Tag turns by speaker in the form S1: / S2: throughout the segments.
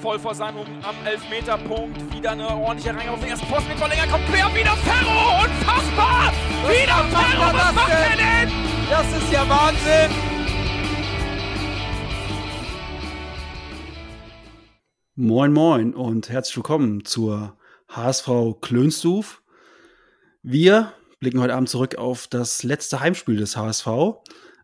S1: voll vor seinem am Elfmeterpunkt. Wieder eine ordentliche Reihe auf den ersten Posten mit Verlänger. Kommt quer, wieder Ferro! Unfassbar!
S2: Was
S1: wieder Ferro! Was macht er denn?
S2: Das ist ja Wahnsinn!
S3: Moin Moin und herzlich willkommen zur HSV Klönstuf. Wir blicken heute Abend zurück auf das letzte Heimspiel des HSV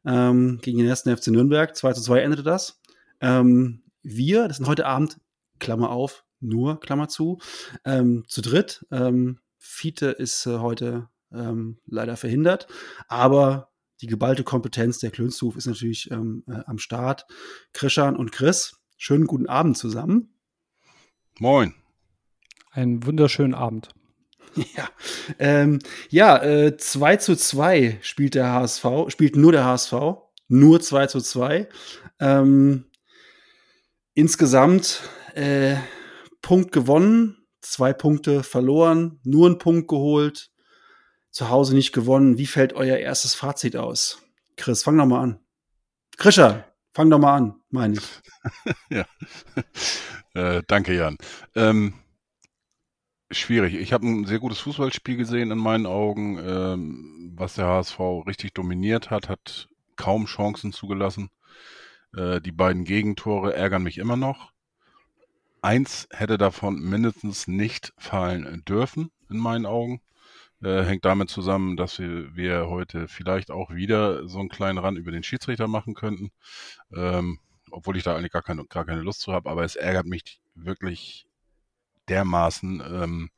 S3: ähm, gegen den ersten FC Nürnberg. 2 zu 2 endete das. Ähm, wir, das sind heute Abend, Klammer auf, nur, Klammer zu, ähm, zu dritt. Ähm, Fiete ist äh, heute ähm, leider verhindert, aber die geballte Kompetenz der Klönstuf ist natürlich ähm, äh, am Start. Krishan und Chris, schönen guten Abend zusammen.
S4: Moin.
S5: Einen wunderschönen Abend.
S3: Ja, ähm, ja äh, 2 zu 2 spielt der HSV, spielt nur der HSV, nur 2 zu 2. Ähm, insgesamt äh, Punkt gewonnen, zwei Punkte verloren, nur einen Punkt geholt, zu Hause nicht gewonnen. Wie fällt euer erstes Fazit aus? Chris, fang doch mal an. Krischer, fang doch mal an, meine ich.
S4: ja, äh, danke Jan. Ähm, schwierig. Ich habe ein sehr gutes Fußballspiel gesehen in meinen Augen, ähm, was der HSV richtig dominiert hat, hat kaum Chancen zugelassen. Äh, die beiden Gegentore ärgern mich immer noch. Eins hätte davon mindestens nicht fallen dürfen, in meinen Augen. Äh, hängt damit zusammen, dass wir, wir heute vielleicht auch wieder so einen kleinen Rand über den Schiedsrichter machen könnten. Ähm, obwohl ich da eigentlich gar keine, gar keine Lust zu habe, aber es ärgert mich wirklich dermaßen. Ähm,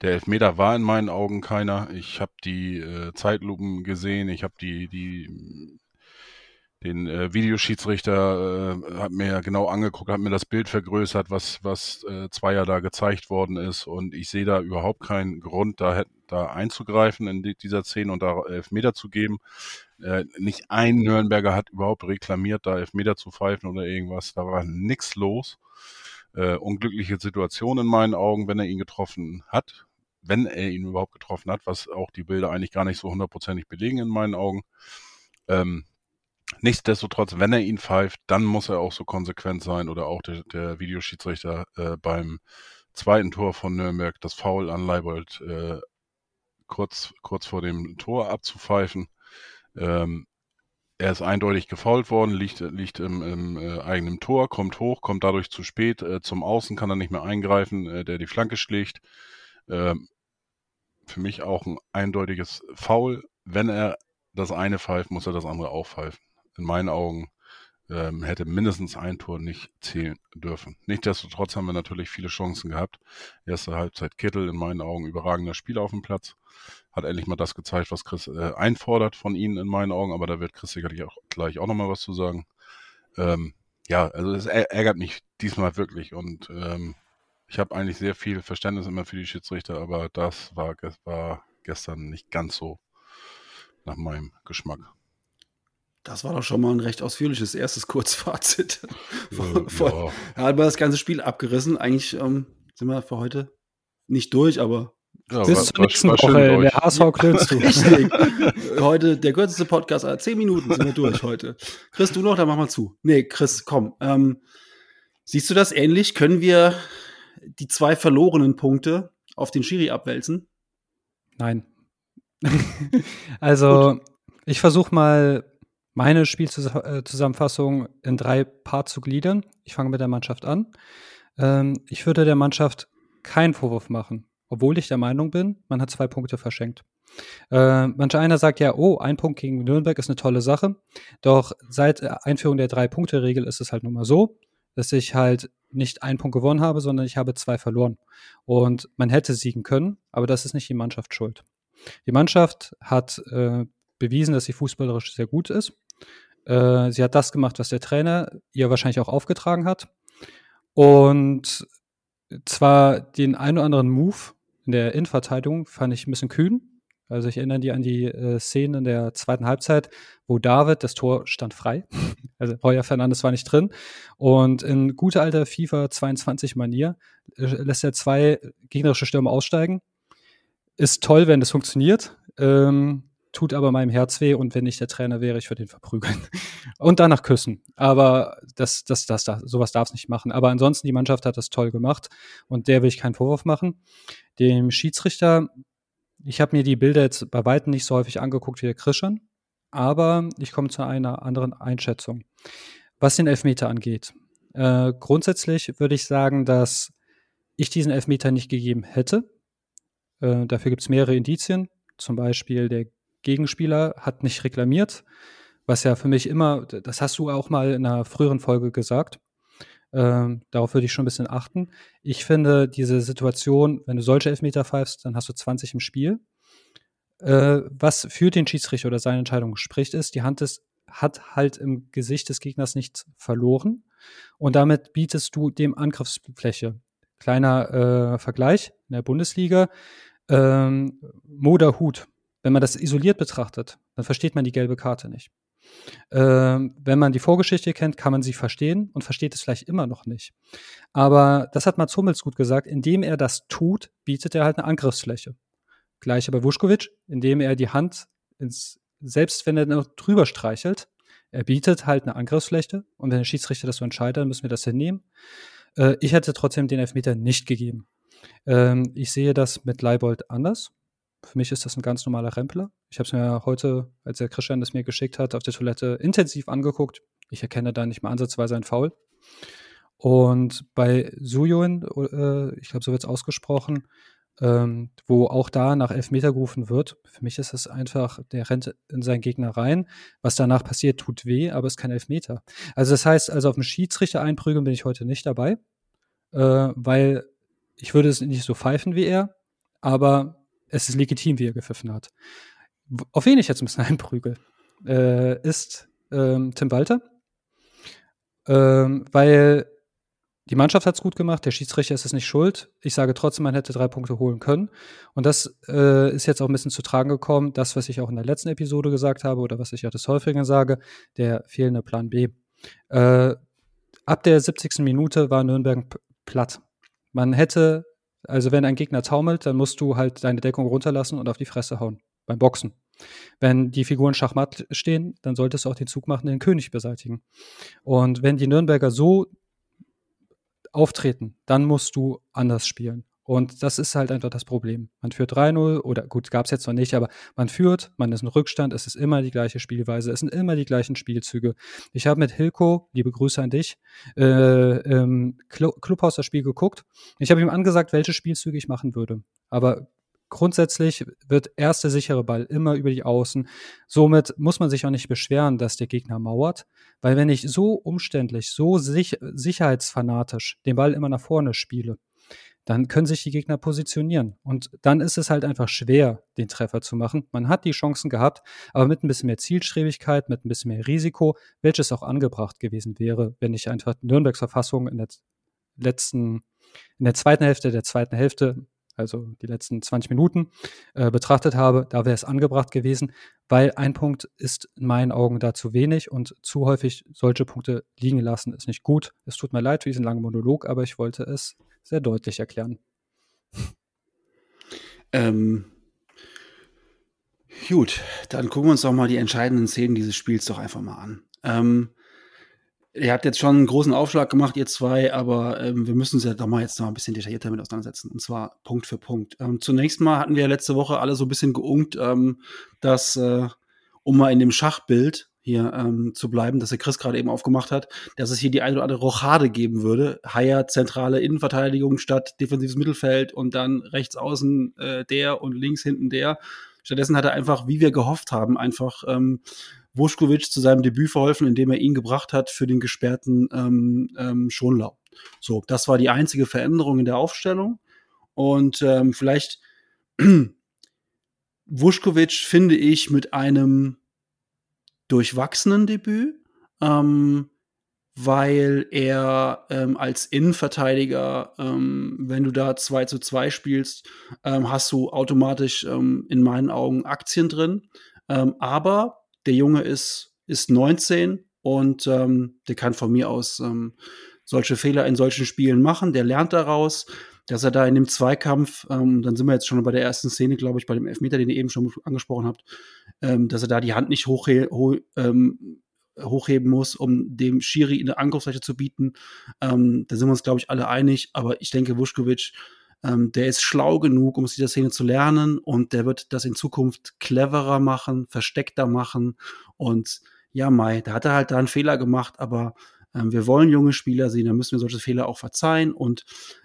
S4: der Elfmeter war in meinen Augen keiner. Ich habe die äh, Zeitlupen gesehen, ich habe die, die den äh, Videoschiedsrichter äh, hat mir genau angeguckt, hat mir das Bild vergrößert, was was äh, Zweier da gezeigt worden ist und ich sehe da überhaupt keinen Grund, da da einzugreifen in die, dieser Szene und da Elfmeter zu geben. Äh, nicht ein Nürnberger hat überhaupt reklamiert, da Elfmeter zu pfeifen oder irgendwas. Da war nichts los. Äh, unglückliche Situation in meinen Augen, wenn er ihn getroffen hat, wenn er ihn überhaupt getroffen hat, was auch die Bilder eigentlich gar nicht so hundertprozentig belegen in meinen Augen. Ähm, nichtsdestotrotz, wenn er ihn pfeift, dann muss er auch so konsequent sein oder auch der, der Videoschiedsrichter äh, beim zweiten Tor von Nürnberg das Foul an Leibold äh, kurz, kurz vor dem Tor abzupfeifen. Ähm, er ist eindeutig gefault worden, liegt, liegt im, im äh, eigenen Tor, kommt hoch, kommt dadurch zu spät äh, zum Außen, kann er nicht mehr eingreifen, äh, der die Flanke schlägt. Ähm, für mich auch ein eindeutiges Foul. Wenn er das eine pfeift, muss er das andere auch pfeifen. In meinen Augen ähm, hätte mindestens ein Tor nicht zählen dürfen. Nichtsdestotrotz haben wir natürlich viele Chancen gehabt. Erste Halbzeit Kittel, in meinen Augen überragender Spieler auf dem Platz. Hat endlich mal das gezeigt, was Chris äh, einfordert von ihnen in meinen Augen, aber da wird Chris sicherlich auch gleich auch nochmal was zu sagen. Ähm, ja, also es ärgert mich diesmal wirklich und ähm, ich habe eigentlich sehr viel Verständnis immer für die Schiedsrichter, aber das war, war gestern nicht ganz so nach meinem Geschmack.
S3: Das war doch schon mal ein recht ausführliches erstes Kurzfazit. von, von, ja. ja, hat man das ganze Spiel abgerissen. Eigentlich ähm, sind wir für heute nicht durch, aber
S5: ja, bis zur nächsten Woche in der HSV klönst du. Richtig.
S3: heute der kürzeste Podcast, zehn Minuten sind wir durch heute. Chris, du noch, dann mach mal zu. Nee, Chris, komm. Ähm, siehst du das ähnlich? Können wir die zwei verlorenen Punkte auf den Schiri abwälzen?
S5: Nein. also, Gut. ich versuche mal meine Spielzusammenfassung in drei Parts zu gliedern. Ich fange mit der Mannschaft an. Ähm, ich würde der Mannschaft keinen Vorwurf machen, obwohl ich der Meinung bin, man hat zwei Punkte verschenkt. Äh, manch einer sagt ja, oh, ein Punkt gegen Nürnberg ist eine tolle Sache. Doch seit Einführung der Drei-Punkte-Regel ist es halt nun mal so, dass ich halt nicht einen Punkt gewonnen habe, sondern ich habe zwei verloren. Und man hätte siegen können, aber das ist nicht die Mannschaft schuld. Die Mannschaft hat äh, bewiesen, dass sie fußballerisch sehr gut ist. Äh, sie hat das gemacht, was der Trainer ihr wahrscheinlich auch aufgetragen hat. Und zwar den einen oder anderen Move in der Innenverteidigung fand ich ein bisschen kühn. Also ich erinnere die an die äh, Szene in der zweiten Halbzeit, wo David, das Tor stand frei. also Heuer Fernandes war nicht drin. Und in guter alter FIFA 22 Manier äh, lässt er zwei gegnerische Stürmer aussteigen. Ist toll, wenn das funktioniert. Ähm, tut aber meinem Herz weh und wenn ich der Trainer wäre, ich würde ihn verprügeln und danach küssen. Aber das, das, das, das sowas darf es nicht machen. Aber ansonsten, die Mannschaft hat das toll gemacht und der will ich keinen Vorwurf machen. Dem Schiedsrichter, ich habe mir die Bilder jetzt bei weitem nicht so häufig angeguckt wie der Christian, aber ich komme zu einer anderen Einschätzung. Was den Elfmeter angeht. Äh, grundsätzlich würde ich sagen, dass ich diesen Elfmeter nicht gegeben hätte. Äh, dafür gibt es mehrere Indizien. Zum Beispiel der Gegenspieler hat nicht reklamiert, was ja für mich immer, das hast du auch mal in einer früheren Folge gesagt. Ähm, darauf würde ich schon ein bisschen achten. Ich finde diese Situation, wenn du solche Elfmeter pfeifst, dann hast du 20 im Spiel. Äh, was für den Schiedsrichter oder seine Entscheidung spricht, ist, die Hand ist, hat halt im Gesicht des Gegners nichts verloren. Und damit bietest du dem Angriffsfläche. Kleiner äh, Vergleich in der Bundesliga. Ähm, Moder Hut. Wenn man das isoliert betrachtet, dann versteht man die gelbe Karte nicht. Ähm, wenn man die Vorgeschichte kennt, kann man sie verstehen und versteht es vielleicht immer noch nicht. Aber das hat Mats Hummels gut gesagt, indem er das tut, bietet er halt eine Angriffsfläche. Gleiche bei Vuskovic, indem er die Hand ins, selbst wenn er noch drüber streichelt, er bietet halt eine Angriffsfläche und wenn der Schiedsrichter das so entscheidet, dann müssen wir das hinnehmen. Äh, ich hätte trotzdem den Elfmeter nicht gegeben. Ähm, ich sehe das mit Leibold anders. Für mich ist das ein ganz normaler Rempler. Ich habe es mir heute, als der Christian das mir geschickt hat, auf der Toilette intensiv angeguckt. Ich erkenne da nicht mal ansatzweise ein Foul. Und bei Sujoin, äh, ich glaube, so wird es ausgesprochen, ähm, wo auch da nach Elfmeter gerufen wird. Für mich ist es einfach, der rennt in seinen Gegner rein. Was danach passiert, tut weh, aber es ist kein Elfmeter. Also das heißt, also auf den Schiedsrichter einprügeln bin ich heute nicht dabei, äh, weil ich würde es nicht so pfeifen wie er, aber es ist legitim, wie er gepfiffen hat. Auf wen ich jetzt ein bisschen einprügel, äh, ist ähm, Tim Walter. Ähm, weil die Mannschaft hat es gut gemacht, der Schiedsrichter ist es nicht schuld. Ich sage trotzdem, man hätte drei Punkte holen können. Und das äh, ist jetzt auch ein bisschen zu tragen gekommen. Das, was ich auch in der letzten Episode gesagt habe oder was ich ja des Häufigen sage, der fehlende Plan B. Äh, ab der 70. Minute war Nürnberg platt. Man hätte also wenn ein Gegner taumelt, dann musst du halt deine Deckung runterlassen und auf die Fresse hauen. Beim Boxen. Wenn die Figuren schachmatt stehen, dann solltest du auch den Zug machen, den König beseitigen. Und wenn die Nürnberger so auftreten, dann musst du anders spielen. Und das ist halt einfach das Problem. Man führt 3-0 oder gut, gab es jetzt noch nicht, aber man führt, man ist in Rückstand, es ist immer die gleiche Spielweise, es sind immer die gleichen Spielzüge. Ich habe mit Hilko, liebe Grüße an dich, äh, im Clubhaus das Spiel geguckt. Ich habe ihm angesagt, welche Spielzüge ich machen würde. Aber grundsätzlich wird erst der sichere Ball immer über die Außen. Somit muss man sich auch nicht beschweren, dass der Gegner mauert, weil wenn ich so umständlich, so sich sicherheitsfanatisch den Ball immer nach vorne spiele, dann können sich die Gegner positionieren. Und dann ist es halt einfach schwer, den Treffer zu machen. Man hat die Chancen gehabt, aber mit ein bisschen mehr Zielstrebigkeit, mit ein bisschen mehr Risiko, welches auch angebracht gewesen wäre, wenn ich einfach Nürnbergs Verfassung in der letzten, in der zweiten Hälfte der zweiten Hälfte, also die letzten 20 Minuten, äh, betrachtet habe, da wäre es angebracht gewesen, weil ein Punkt ist in meinen Augen da zu wenig und zu häufig solche Punkte liegen lassen ist nicht gut. Es tut mir leid für diesen langen Monolog, aber ich wollte es sehr deutlich erklären.
S3: Ähm, gut, dann gucken wir uns doch mal die entscheidenden Szenen dieses Spiels doch einfach mal an. Ähm, ihr habt jetzt schon einen großen Aufschlag gemacht, ihr zwei, aber ähm, wir müssen uns ja doch mal jetzt noch ein bisschen detaillierter damit auseinandersetzen. Und zwar Punkt für Punkt. Ähm, zunächst mal hatten wir letzte Woche alle so ein bisschen geungt, ähm, dass, äh, um mal in dem Schachbild hier ähm, zu bleiben, dass der Chris gerade eben aufgemacht hat, dass es hier die eine oder andere Rochade geben würde. Haier zentrale Innenverteidigung statt defensives Mittelfeld und dann rechts außen äh, der und links hinten der. Stattdessen hat er einfach, wie wir gehofft haben, einfach ähm, Vuskovic zu seinem Debüt verholfen, indem er ihn gebracht hat für den gesperrten ähm, ähm, Schonlau. So, das war die einzige Veränderung in der Aufstellung. Und ähm, vielleicht Vuskovic finde ich mit einem durchwachsenen Debüt, ähm, weil er ähm, als Innenverteidiger, ähm, wenn du da 2 zu 2 spielst, ähm, hast du automatisch ähm, in meinen Augen Aktien drin. Ähm, aber der Junge ist, ist 19 und der kann von mir aus solche Fehler in solchen Spielen machen. Der lernt daraus. Dass er da in dem Zweikampf, ähm, dann sind wir jetzt schon bei der ersten Szene, glaube ich, bei dem Elfmeter, den ihr eben schon angesprochen habt, ähm, dass er da die Hand nicht hochhe ho ähm, hochheben muss, um dem Schiri eine Angriffsfläche zu bieten. Ähm, da sind wir uns, glaube ich, alle einig. Aber ich denke, Vuskovic, ähm, der ist schlau genug, um aus dieser Szene zu lernen und der wird das in Zukunft cleverer machen, versteckter machen. Und ja, Mai, da hat er halt da einen Fehler gemacht, aber ähm, wir wollen junge Spieler sehen, da müssen wir solche Fehler auch verzeihen. Und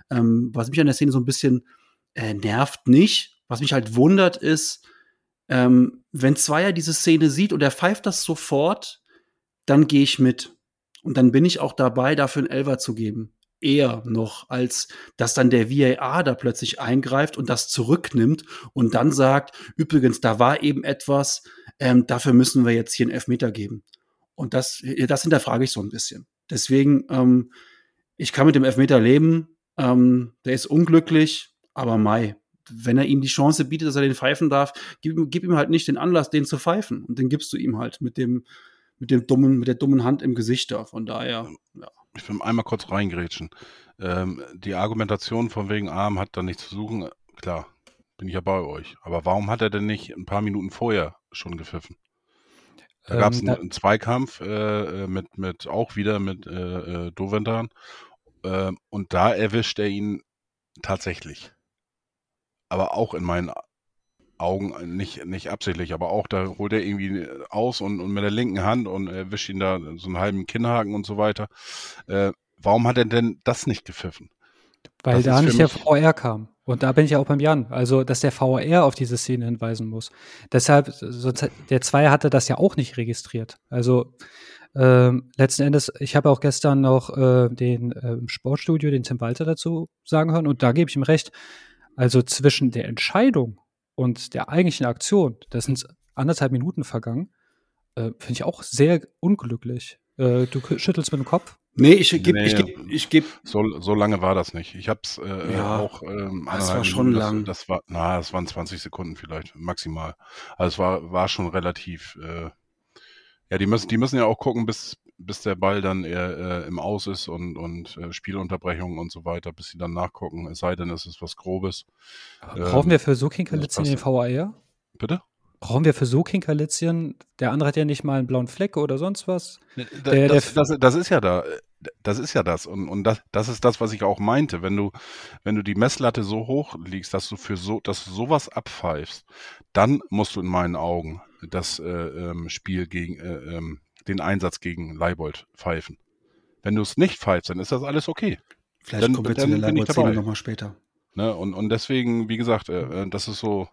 S3: ähm, was mich an der Szene so ein bisschen äh, nervt, nicht. Was mich halt wundert, ist, ähm, wenn Zweier diese Szene sieht und er pfeift das sofort, dann gehe ich mit. Und dann bin ich auch dabei, dafür einen Elver zu geben. Eher noch, als dass dann der VAR da plötzlich eingreift und das zurücknimmt und dann sagt, übrigens, da war eben etwas, ähm, dafür müssen wir jetzt hier einen Elfmeter geben. Und das, das hinterfrage ich so ein bisschen. Deswegen, ähm, ich kann mit dem Elfmeter leben. Ähm, der ist unglücklich, aber Mai, wenn er ihm die Chance bietet, dass er den pfeifen darf, gib, gib ihm halt nicht den Anlass, den zu pfeifen. Und den gibst du ihm halt mit dem, mit dem dummen, mit der dummen Hand im Gesicht da. Von daher, ja.
S4: Ich will einmal kurz reingrätschen. Ähm, die Argumentation von wegen Arm hat da nichts zu suchen, klar, bin ich ja bei euch. Aber warum hat er denn nicht ein paar Minuten vorher schon gepfiffen? Da gab es ähm, einen, Zweikampf äh, äh, mit, mit auch wieder mit äh, äh, Dovendan. Äh, und da erwischt er ihn tatsächlich. Aber auch in meinen Augen nicht, nicht absichtlich, aber auch da holt er irgendwie aus und, und mit der linken Hand und erwischt ihn da so einen halben Kinnhaken und so weiter. Äh, warum hat er denn das nicht gepfiffen?
S5: Weil das da nicht der VR kam. Und da bin ich ja auch beim Jan. Also, dass der VR auf diese Szene hinweisen muss. Deshalb, sonst, der Zweier hatte das ja auch nicht registriert. Also, ähm, letzten Endes, ich habe auch gestern noch äh, den äh, Sportstudio, den Tim Walter dazu sagen hören. Und da gebe ich ihm recht. Also zwischen der Entscheidung und der eigentlichen Aktion, das sind anderthalb Minuten vergangen, äh, finde ich auch sehr unglücklich. Äh, du schüttelst mit dem Kopf.
S3: Nee, ich gebe, nee, ich gebe, ich geb.
S4: So, so lange war das nicht. Ich habe es äh, ja, auch. Ähm,
S3: das war schon
S4: Minuten,
S3: lang.
S4: Das, das, war, na, das waren 20 Sekunden vielleicht maximal. Also es war, war schon relativ. Ja, die müssen, die müssen ja auch gucken, bis, bis der Ball dann eher, äh, im Aus ist und, und äh, Spielunterbrechungen und so weiter, bis sie dann nachgucken. Es sei denn, es ist was Grobes.
S5: brauchen ähm, wir für so Kinkerlitzchen den VAR?
S4: Bitte?
S5: Brauchen wir für so Kinkerlitzchen? Der andere hat ja nicht mal einen blauen Fleck oder sonst was.
S4: Der, das, das, das, ist ja da das ist ja das. Und, und das, das ist das, was ich auch meinte. Wenn du, wenn du die Messlatte so hoch liegst, dass du für so, dass du sowas abpfeifst, dann musst du in meinen Augen das äh, ähm, Spiel gegen äh, ähm, den Einsatz gegen Leibold pfeifen. Wenn du es nicht pfeifst, dann ist das alles okay.
S3: Vielleicht dann, kommen wir zu der Leibold-Szene nochmal später.
S4: Ne? Und, und deswegen, wie gesagt, äh, äh das ist so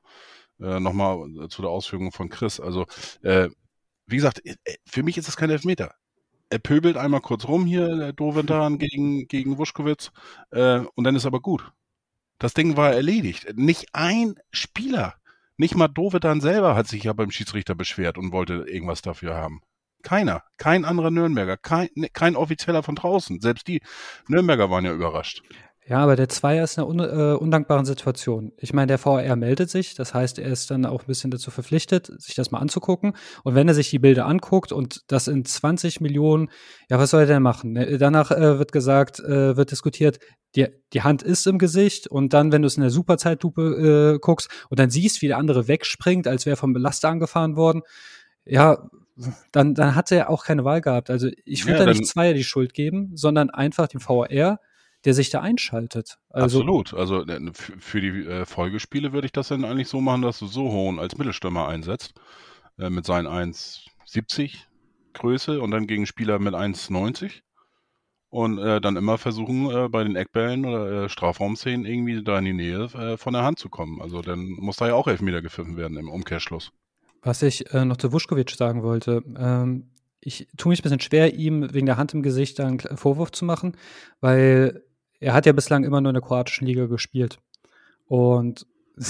S4: äh, nochmal zu der Ausführung von Chris. Also, äh, wie gesagt, äh, für mich ist das kein Elfmeter er pöbelt einmal kurz rum hier, der Dovendan gegen, gegen Wuschkowitz, äh, und dann ist aber gut. Das Ding war erledigt. Nicht ein Spieler, nicht mal Dovedan selber hat sich ja beim Schiedsrichter beschwert und wollte irgendwas dafür haben. Keiner, kein anderer Nürnberger, kein, ne, kein Offizieller von draußen. Selbst die Nürnberger waren ja überrascht.
S5: Ja, aber der Zweier ist in einer un äh, undankbaren Situation. Ich meine, der VR meldet sich, das heißt, er ist dann auch ein bisschen dazu verpflichtet, sich das mal anzugucken. Und wenn er sich die Bilder anguckt und das in 20 Millionen, ja, was soll er denn machen? Ne, danach äh, wird gesagt, äh, wird diskutiert, die, die Hand ist im Gesicht und dann, wenn du es in der Superzeitlupe äh, guckst und dann siehst, wie der andere wegspringt, als wäre vom Belaster angefahren worden, ja, dann, dann hat er auch keine Wahl gehabt. Also ich würde ja, da nicht Zweier die Schuld geben, sondern einfach dem VR der sich da einschaltet.
S4: Also, Absolut. Also äh, für die äh, Folgespiele würde ich das dann eigentlich so machen, dass du so hohen als Mittelstürmer einsetzt, äh, mit seinen 1,70 Größe und dann gegen Spieler mit 1,90 und äh, dann immer versuchen, äh, bei den Eckbällen oder äh, Strafraumszenen irgendwie da in die Nähe äh, von der Hand zu kommen. Also dann muss da ja auch Elfmeter gepfiffen werden im Umkehrschluss.
S5: Was ich äh, noch zu Vuskovic sagen wollte, ähm, ich tue mich ein bisschen schwer, ihm wegen der Hand im Gesicht einen Vorwurf zu machen, weil er hat ja bislang immer nur in der kroatischen Liga gespielt. Und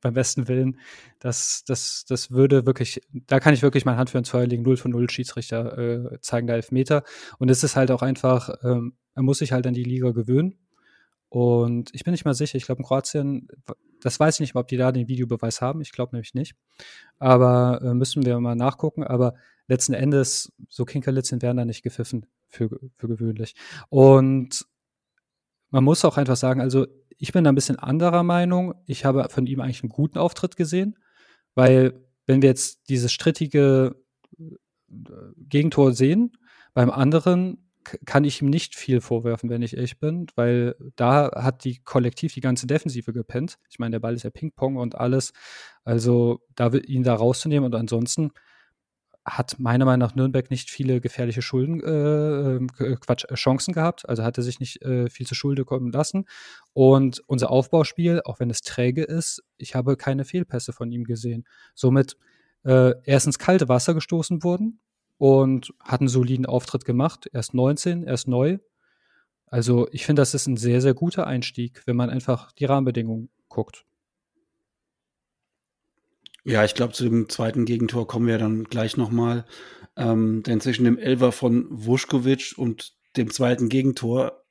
S5: beim besten Willen, das, das, das würde wirklich, da kann ich wirklich meine Hand für einen Zweierling 0 von 0 Schiedsrichter äh, zeigen, der Elfmeter. Und es ist halt auch einfach, ähm, er muss sich halt an die Liga gewöhnen. Und ich bin nicht mal sicher, ich glaube in Kroatien, das weiß ich nicht mal, ob die da den Videobeweis haben, ich glaube nämlich nicht. Aber äh, müssen wir mal nachgucken. Aber letzten Endes, so Kinkerlitzchen werden da nicht gepfiffen, für, für gewöhnlich. Und man muss auch einfach sagen, also ich bin da ein bisschen anderer Meinung. Ich habe von ihm eigentlich einen guten Auftritt gesehen, weil wenn wir jetzt dieses strittige äh, Gegentor sehen, beim anderen kann ich ihm nicht viel vorwerfen, wenn ich ehrlich bin, weil da hat die kollektiv die ganze Defensive gepennt. Ich meine, der Ball ist ja Ping-Pong und alles. Also da ihn da rauszunehmen und ansonsten hat meiner Meinung nach Nürnberg nicht viele gefährliche Schulden, äh, äh Quatsch, äh, Chancen gehabt. Also hatte sich nicht äh, viel zu Schulde kommen lassen. Und unser Aufbauspiel, auch wenn es träge ist, ich habe keine Fehlpässe von ihm gesehen. Somit äh, erst ins kalte Wasser gestoßen wurden und hat einen soliden Auftritt gemacht. Er ist 19, er ist neu. Also ich finde, das ist ein sehr, sehr guter Einstieg, wenn man einfach die Rahmenbedingungen guckt.
S3: Ja, ich glaube, zu dem zweiten Gegentor kommen wir dann gleich nochmal. Ähm, denn zwischen dem Elfer von Vuskovic und dem zweiten Gegentor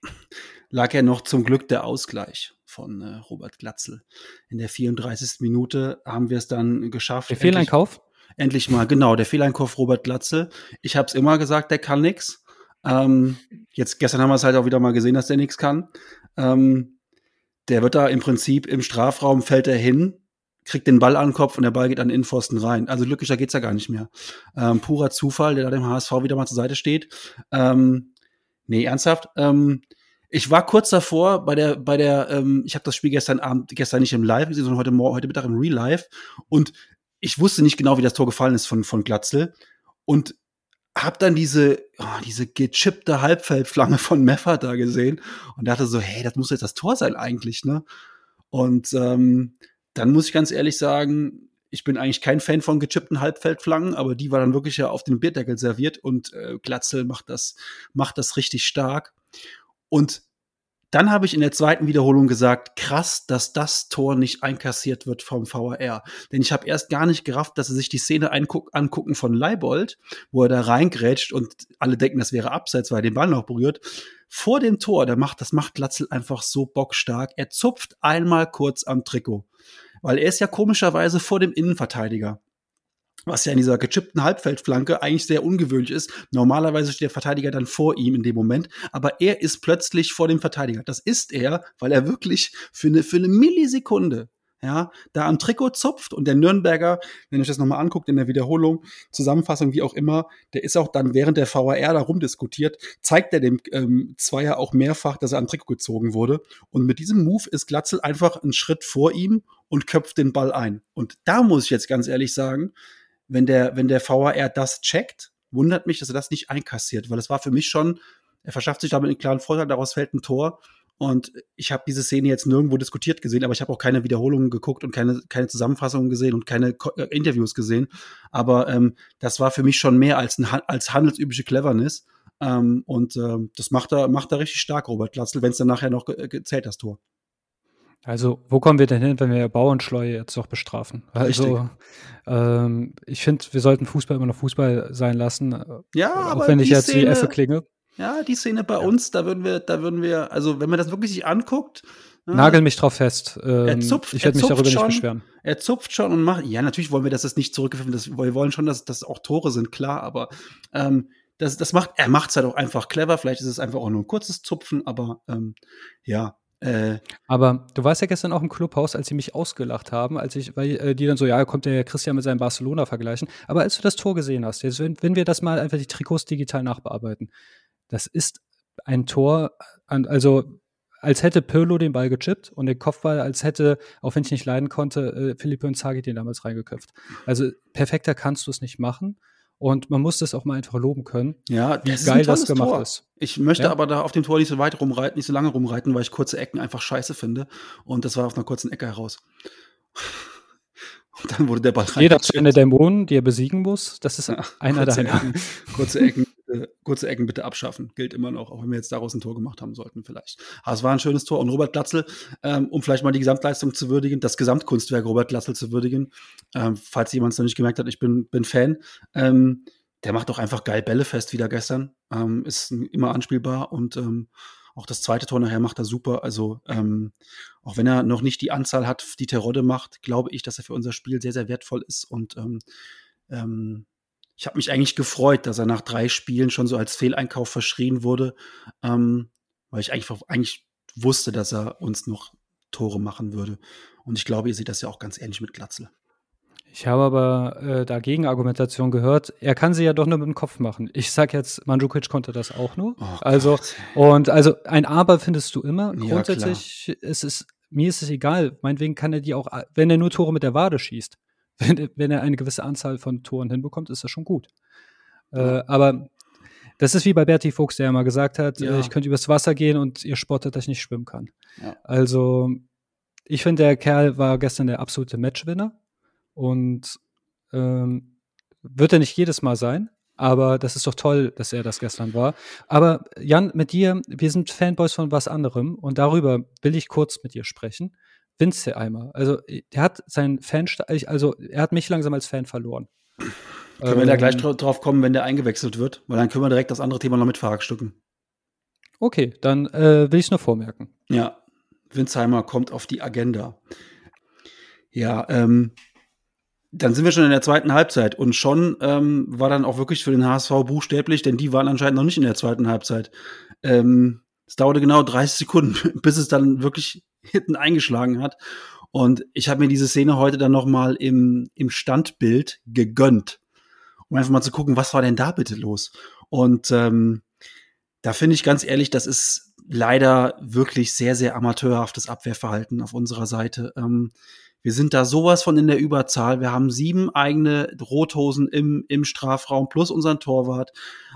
S3: lag ja noch zum Glück der Ausgleich von äh, Robert Glatzel. In der 34. Minute haben wir es dann geschafft.
S5: Der Fehleinkauf?
S3: Endlich, endlich mal, genau, der Fehleinkauf Robert Glatzel. Ich habe es immer gesagt, der kann nix. Ähm, jetzt gestern haben wir es halt auch wieder mal gesehen, dass der nichts kann. Ähm, der wird da im Prinzip im Strafraum fällt er hin, kriegt den Ball an den Kopf und der Ball geht an den Innenpfosten rein. Also glücklicher geht's ja gar nicht mehr. Ähm, purer Zufall, der da dem HSV wieder mal zur Seite steht. Ähm, nee, ernsthaft. Ähm, ich war kurz davor bei der, bei der, ähm, ich habe das Spiel gestern Abend, gestern nicht im Live gesehen, sondern heute Morgen, heute Mittag im Real Life. Und ich wusste nicht genau, wie das Tor gefallen ist von, von Glatzel. Und hab dann diese, oh, diese gechippte Halbfeldflange von Meffert da gesehen und dachte so, hey, das muss jetzt das Tor sein eigentlich, ne? Und ähm, dann muss ich ganz ehrlich sagen, ich bin eigentlich kein Fan von gechippten Halbfeldflanken, aber die war dann wirklich ja auf den Bierdeckel serviert und äh, Glatzel macht das, macht das richtig stark. Und dann habe ich in der zweiten Wiederholung gesagt, krass, dass das Tor nicht einkassiert wird vom VAR. Denn ich habe erst gar nicht gerafft, dass sie sich die Szene angucken von Leibold, wo er da reingrätscht und alle denken, das wäre abseits, weil er den Ball noch berührt. Vor dem Tor, der macht, das macht Glatzel einfach so bockstark. Er zupft einmal kurz am Trikot weil er ist ja komischerweise vor dem Innenverteidiger. Was ja in dieser gechippten Halbfeldflanke eigentlich sehr ungewöhnlich ist. Normalerweise steht der Verteidiger dann vor ihm in dem Moment, aber er ist plötzlich vor dem Verteidiger. Das ist er, weil er wirklich für eine, für eine Millisekunde ja, da am Trikot zupft und der Nürnberger, wenn ihr euch das nochmal anguckt in der Wiederholung, Zusammenfassung, wie auch immer, der ist auch dann während der VAR da rumdiskutiert, zeigt er dem ähm, Zweier auch mehrfach, dass er am Trikot gezogen wurde. Und mit diesem Move ist Glatzel einfach einen Schritt vor ihm und köpft den Ball ein. Und da muss ich jetzt ganz ehrlich sagen, wenn der, wenn der VAR das checkt, wundert mich, dass er das nicht einkassiert, weil es war für mich schon, er verschafft sich damit einen klaren Vorteil, daraus fällt ein Tor. Und ich habe diese Szene jetzt nirgendwo diskutiert gesehen, aber ich habe auch keine Wiederholungen geguckt und keine, keine Zusammenfassungen gesehen und keine Ko äh, Interviews gesehen. Aber ähm, das war für mich schon mehr als, ein, als handelsübliche Cleverness. Ähm, und ähm, das macht er, macht er richtig stark, Robert Glatzel, wenn es dann nachher noch ge gezählt, das Tor.
S5: Also, wo kommen wir denn hin, wenn wir Bauernschleue jetzt noch bestrafen? Also, ähm, ich finde, wir sollten Fußball immer noch Fußball sein lassen. Äh,
S3: ja, auch aber
S5: wenn ich jetzt Szene, wie Effe klinge.
S3: Ja, die Szene bei ja. uns, da würden wir, da würden wir, also wenn man das wirklich sich anguckt.
S5: Ne, Nagel mich drauf fest.
S3: Ähm, er zupft,
S5: ich werde mich darüber
S3: schon,
S5: nicht beschweren.
S3: Er zupft schon und macht. Ja, natürlich wollen wir, dass es nicht zurückgepfiffen ist. Wir wollen schon, dass das auch Tore sind, klar, aber ähm, das, das macht, er macht es halt auch einfach clever. Vielleicht ist es einfach auch nur ein kurzes Zupfen, aber ähm, ja,
S5: äh, Aber du warst ja gestern auch im Clubhaus, als sie mich ausgelacht haben, als ich, weil äh, die dann so, ja, kommt der Christian mit seinem Barcelona vergleichen. Aber als du das Tor gesehen hast, jetzt, wenn, wenn wir das mal einfach die Trikots digital nachbearbeiten, das ist ein Tor, also als hätte Pirlo den Ball gechippt und den Kopfball, als hätte, auch wenn ich nicht leiden konnte, äh, Philippe Inzaghi den damals reingeköpft. Also perfekter kannst du es nicht machen. Und man muss das auch mal einfach loben können,
S3: ja,
S5: wie geil das gemacht
S3: Tor.
S5: ist.
S3: Ich möchte ja. aber da auf dem Tor nicht so weit rumreiten, nicht so lange rumreiten, weil ich kurze Ecken einfach scheiße finde. Und das war auf einer kurzen Ecke heraus. Und dann wurde der Ball
S5: rein. Jeder hat seine Dämonen, die er besiegen muss. Das ist ja, einer
S3: kurze deiner. Ecken, kurze Ecken äh, kurze Ecken bitte abschaffen. Gilt immer noch, auch wenn wir jetzt daraus ein Tor gemacht haben sollten, vielleicht. Aber es war ein schönes Tor. Und Robert Glatzel, ähm, um vielleicht mal die Gesamtleistung zu würdigen, das Gesamtkunstwerk Robert Glatzel zu würdigen, ähm, falls jemand es noch nicht gemerkt hat, ich bin, bin Fan. Ähm, der macht doch einfach geil Bälle fest wieder gestern. Ähm, ist immer anspielbar und ähm, auch das zweite Tor nachher macht er super. Also ähm, auch wenn er noch nicht die Anzahl hat, die Terodde macht, glaube ich, dass er für unser Spiel sehr, sehr wertvoll ist. Und ähm, ähm, ich habe mich eigentlich gefreut, dass er nach drei Spielen schon so als Fehleinkauf verschrien wurde, ähm, weil ich eigentlich, eigentlich wusste, dass er uns noch Tore machen würde. Und ich glaube, ihr seht das ja auch ganz ähnlich mit Glatzel.
S5: Ich habe aber äh, dagegen Argumentation gehört, er kann sie ja doch nur mit dem Kopf machen. Ich sag jetzt, Mandzukic konnte das auch nur.
S3: Oh
S5: also, und also ein Aber findest du immer.
S3: Ja,
S5: Grundsätzlich ist es, mir ist es egal. Meinetwegen kann er die auch, wenn er nur Tore mit der Wade schießt, wenn, wenn er eine gewisse Anzahl von Toren hinbekommt, ist das schon gut. Äh, aber das ist wie bei Bertie Fuchs, der ja mal gesagt hat,
S3: Ja.
S5: äh, ich könnte übers Wasser gehen und ihr spottet, dass ich nicht schwimmen kann.
S3: Ja.
S5: Also, ich finde, der Kerl war gestern der absolute Matchwinner und ähm, wird er nicht jedes Mal sein, aber das ist doch toll, dass er das gestern war. Aber Jan, mit dir, wir sind Fanboys von was anderem und darüber will ich kurz mit dir sprechen. Vince Eimer, also er hat seinen Fan, also er hat mich langsam als Fan verloren.
S3: Können wir da
S5: Ähm,
S3: gleich dra- drauf kommen, wenn der eingewechselt wird? Weil dann können wir direkt das andere Thema noch mit verhackstücken.
S5: Okay, dann äh, will ich es nur vormerken.
S3: Ja, Winsheimer kommt auf die Agenda. Ja, ähm, dann sind wir schon in der zweiten Halbzeit und schon ähm, war dann auch wirklich für den HSV buchstäblich, denn die waren anscheinend noch nicht in der zweiten Halbzeit. Ähm, es dauerte genau 30 Sekunden, bis es dann wirklich hinten eingeschlagen hat. Und ich habe mir diese Szene heute dann noch mal im, im Standbild gegönnt, um einfach mal zu gucken, was war denn da bitte los? Und ähm, da finde ich ganz ehrlich, das ist leider wirklich sehr, sehr amateurhaftes Abwehrverhalten auf unserer Seite. Ähm, wir sind da sowas von in der Überzahl. Wir haben sieben eigene Rothosen im, im Strafraum plus unseren Torwart.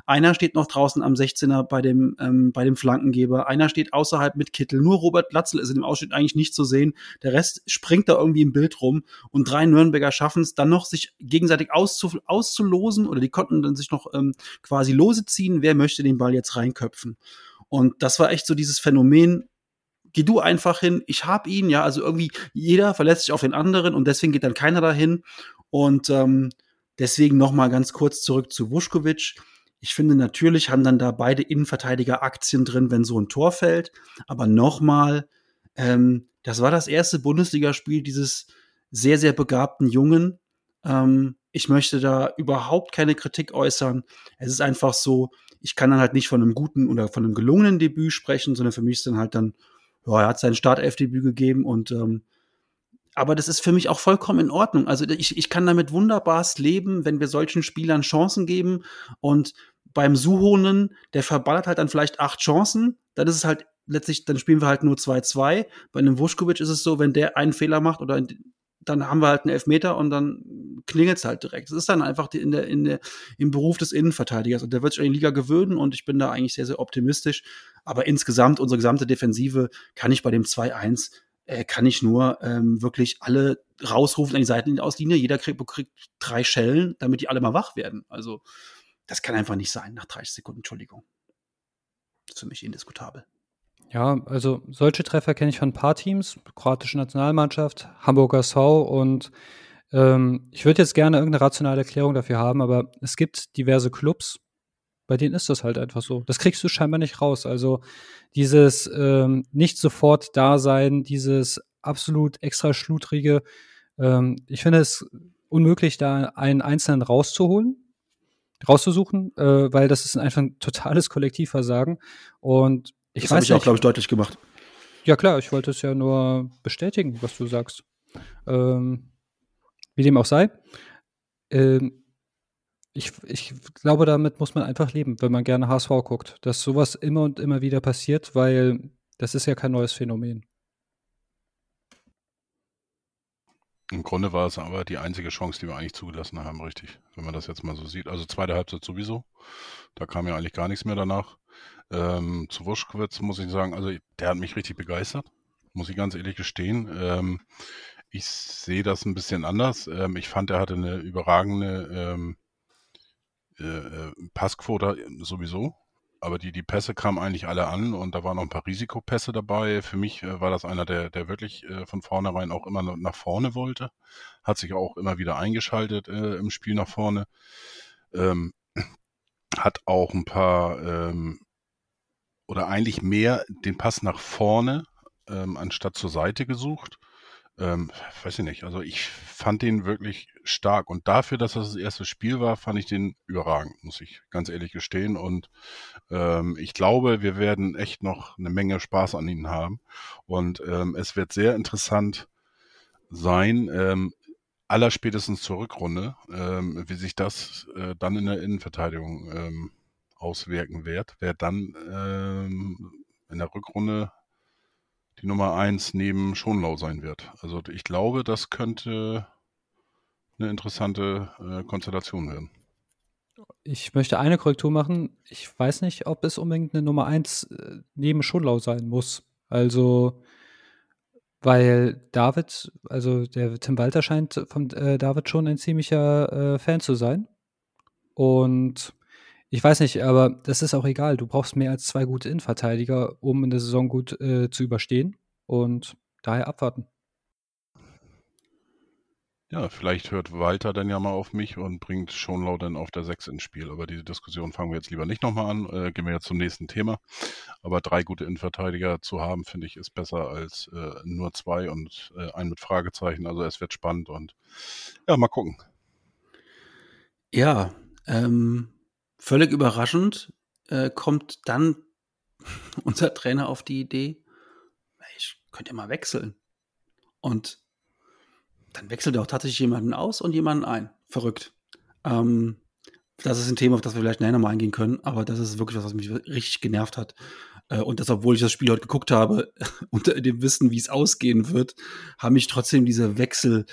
S3: Einer steht noch draußen am 16er bei dem, ähm, bei dem Flankengeber. Einer steht außerhalb mit Kittel. Nur Robert Latzel ist in dem Ausschnitt eigentlich nicht zu sehen. Der Rest springt da irgendwie im Bild rum. Und drei Nürnberger schaffen es dann noch, sich gegenseitig auszu auszulosen oder die konnten dann sich noch ähm, quasi lose ziehen. Wer möchte den Ball jetzt reinköpfen? Und das war echt so dieses Phänomen, geh du einfach hin, ich hab ihn, ja, also irgendwie jeder verlässt sich auf den anderen und deswegen geht dann keiner dahin. Und ähm, deswegen noch mal ganz kurz zurück zu Vuskovic. Ich finde, natürlich haben dann da beide Innenverteidiger Aktien drin, wenn so ein Tor fällt. Aber noch mal, ähm, das war das erste Bundesligaspiel dieses sehr, sehr begabten Jungen. Ähm, ich möchte da überhaupt keine Kritik äußern. Es ist einfach so, ich kann dann halt nicht von einem guten oder von einem gelungenen Debüt sprechen, sondern für mich ist dann halt dann, ja, er hat sein Startelfdebüt gegeben und ähm, aber das ist für mich auch vollkommen in Ordnung. Also ich, ich kann damit wunderbarst leben, wenn wir solchen Spielern Chancen geben und beim Suhonen, der verballert halt dann vielleicht acht Chancen, dann ist es halt letztlich, dann spielen wir halt nur 2-2. Bei einem Vuskovic ist es so, wenn der einen Fehler macht oder dann haben wir halt einen Elfmeter und dann klingelt es halt direkt. Es ist dann einfach die, in der, in der, im Beruf des Innenverteidigers und der wird sich an die Liga gewöhnen und ich bin da eigentlich sehr, sehr optimistisch. Aber insgesamt, unsere gesamte Defensive kann ich bei dem 2-1 äh, kann ich nur ähm, wirklich alle rausrufen an die Seitenauslinie. Jeder kriegt, kriegt drei Schellen, damit die alle mal wach werden. Also, das kann einfach nicht sein nach 30 Sekunden, Entschuldigung. Das ist für mich indiskutabel.
S5: Ja, also solche Treffer kenne ich von ein paar Teams, kroatische Nationalmannschaft, Hamburger SV und ähm, ich würde jetzt gerne irgendeine rationale Erklärung dafür haben, aber es gibt diverse Clubs, bei denen ist das halt einfach so. Das kriegst du scheinbar nicht raus. Also dieses ähm, nicht sofort da sein, dieses absolut extra schludrige, ähm, ich finde es unmöglich, da einen Einzelnen rauszuholen, rauszusuchen, äh, weil das ist einfach ein totales Kollektivversagen. Und ich
S3: das habe ich auch, glaube ich, deutlich gemacht.
S5: ja klar, ich wollte es ja nur bestätigen, was du sagst. Ähm, wie dem auch sei. Ähm, ich, ich glaube, damit muss man einfach leben, wenn man gerne HSV guckt, dass sowas immer und immer wieder passiert, weil das ist ja kein neues Phänomen.
S4: Im Grunde war es aber die einzige Chance, die wir eigentlich zugelassen haben, richtig. Wenn man das jetzt mal so sieht. Also zweite Halbzeit sowieso. Da kam ja eigentlich gar nichts mehr danach. Ähm, zu Wuschkowitz muss ich sagen, also der hat mich richtig begeistert. Muss ich ganz ehrlich gestehen. Ähm, ich sehe das ein bisschen anders. Ähm, ich fand, er hatte eine überragende ähm, äh, äh, Passquote sowieso. Aber die, die Pässe kamen eigentlich alle an und da waren noch ein paar Risikopässe dabei. Für mich äh, war das einer, der, der wirklich äh, von vornherein auch immer nach vorne wollte. Hat sich auch immer wieder eingeschaltet äh, im Spiel nach vorne. Ähm, hat auch ein paar ähm, oder eigentlich mehr den Pass nach vorne ähm, anstatt zur Seite gesucht. ähm, weiß ich nicht, also ich fand den wirklich stark. Und dafür, dass das das erste Spiel war, fand ich den überragend, muss ich ganz ehrlich gestehen. Und ähm, ich glaube, wir werden echt noch eine Menge Spaß an ihnen haben. Und ähm, es wird sehr interessant sein, ähm, allerspätestens zur Rückrunde, ähm, wie sich das äh, dann in der Innenverteidigung ähm, auswirken wird, wer dann ähm, in der Rückrunde die Nummer eins neben Schonlau sein wird. Also ich glaube, das könnte eine interessante äh, Konstellation werden.
S5: Ich möchte eine Korrektur machen. Ich weiß nicht, ob es unbedingt eine Nummer eins äh, neben Schonlau sein muss. Also, weil David, also der Tim Walter scheint von äh, David schon ein ziemlicher äh, Fan zu sein. Und ich weiß nicht, aber das ist auch egal. Du brauchst mehr als zwei gute Innenverteidiger, um in der Saison gut äh, zu überstehen. Und daher abwarten.
S4: Ja, vielleicht hört Walter dann ja mal auf mich und bringt Schonlau dann auf der 6 ins Spiel. Aber diese Diskussion fangen wir jetzt lieber nicht nochmal an. Äh, gehen wir jetzt zum nächsten Thema. Aber drei gute Innenverteidiger zu haben, finde ich, ist besser als äh, nur zwei und äh, ein mit Fragezeichen. Also es wird spannend und ja, mal gucken.
S3: Ja, ähm, völlig überraschend äh, kommt dann unser Trainer auf die Idee, ich könnte ja mal wechseln. Und dann wechselt er auch tatsächlich jemanden aus und jemanden ein. Verrückt. Ähm, das ist ein Thema, auf das wir vielleicht nachher nochmal eingehen können, aber das ist wirklich was, was mich richtig genervt hat. Äh, und das, obwohl ich das Spiel heute geguckt habe, unter dem Wissen, wie es ausgehen wird, haben mich trotzdem diese Wechsel,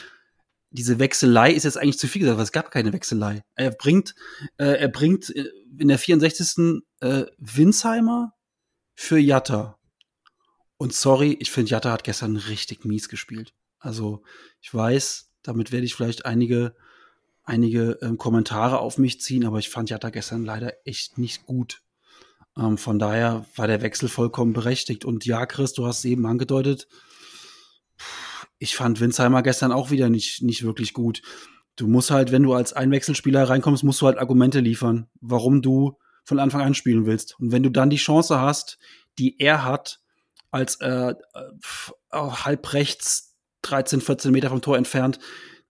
S3: diese Wechselei ist jetzt eigentlich zu viel gesagt, weil es gab keine Wechselei. Er bringt, äh, er bringt äh, in der 64. Äh, Winsheimer für Jatta. Und sorry, ich finde, Jatta hat gestern richtig mies gespielt. Also ich weiß, damit werde ich vielleicht einige, einige ähm, Kommentare auf mich ziehen, aber ich fand Jatta gestern leider echt nicht gut. Ähm, von daher war der Wechsel vollkommen berechtigt. Und ja, Chris, du hast es eben angedeutet, ich fand Winsheimer gestern auch wieder nicht, nicht wirklich gut. Du musst halt, wenn du als Einwechselspieler reinkommst, musst du halt Argumente liefern, warum du von Anfang an spielen willst. Und wenn du dann die Chance hast, die er hat, als äh, äh halb rechts 13, 14 Meter vom Tor entfernt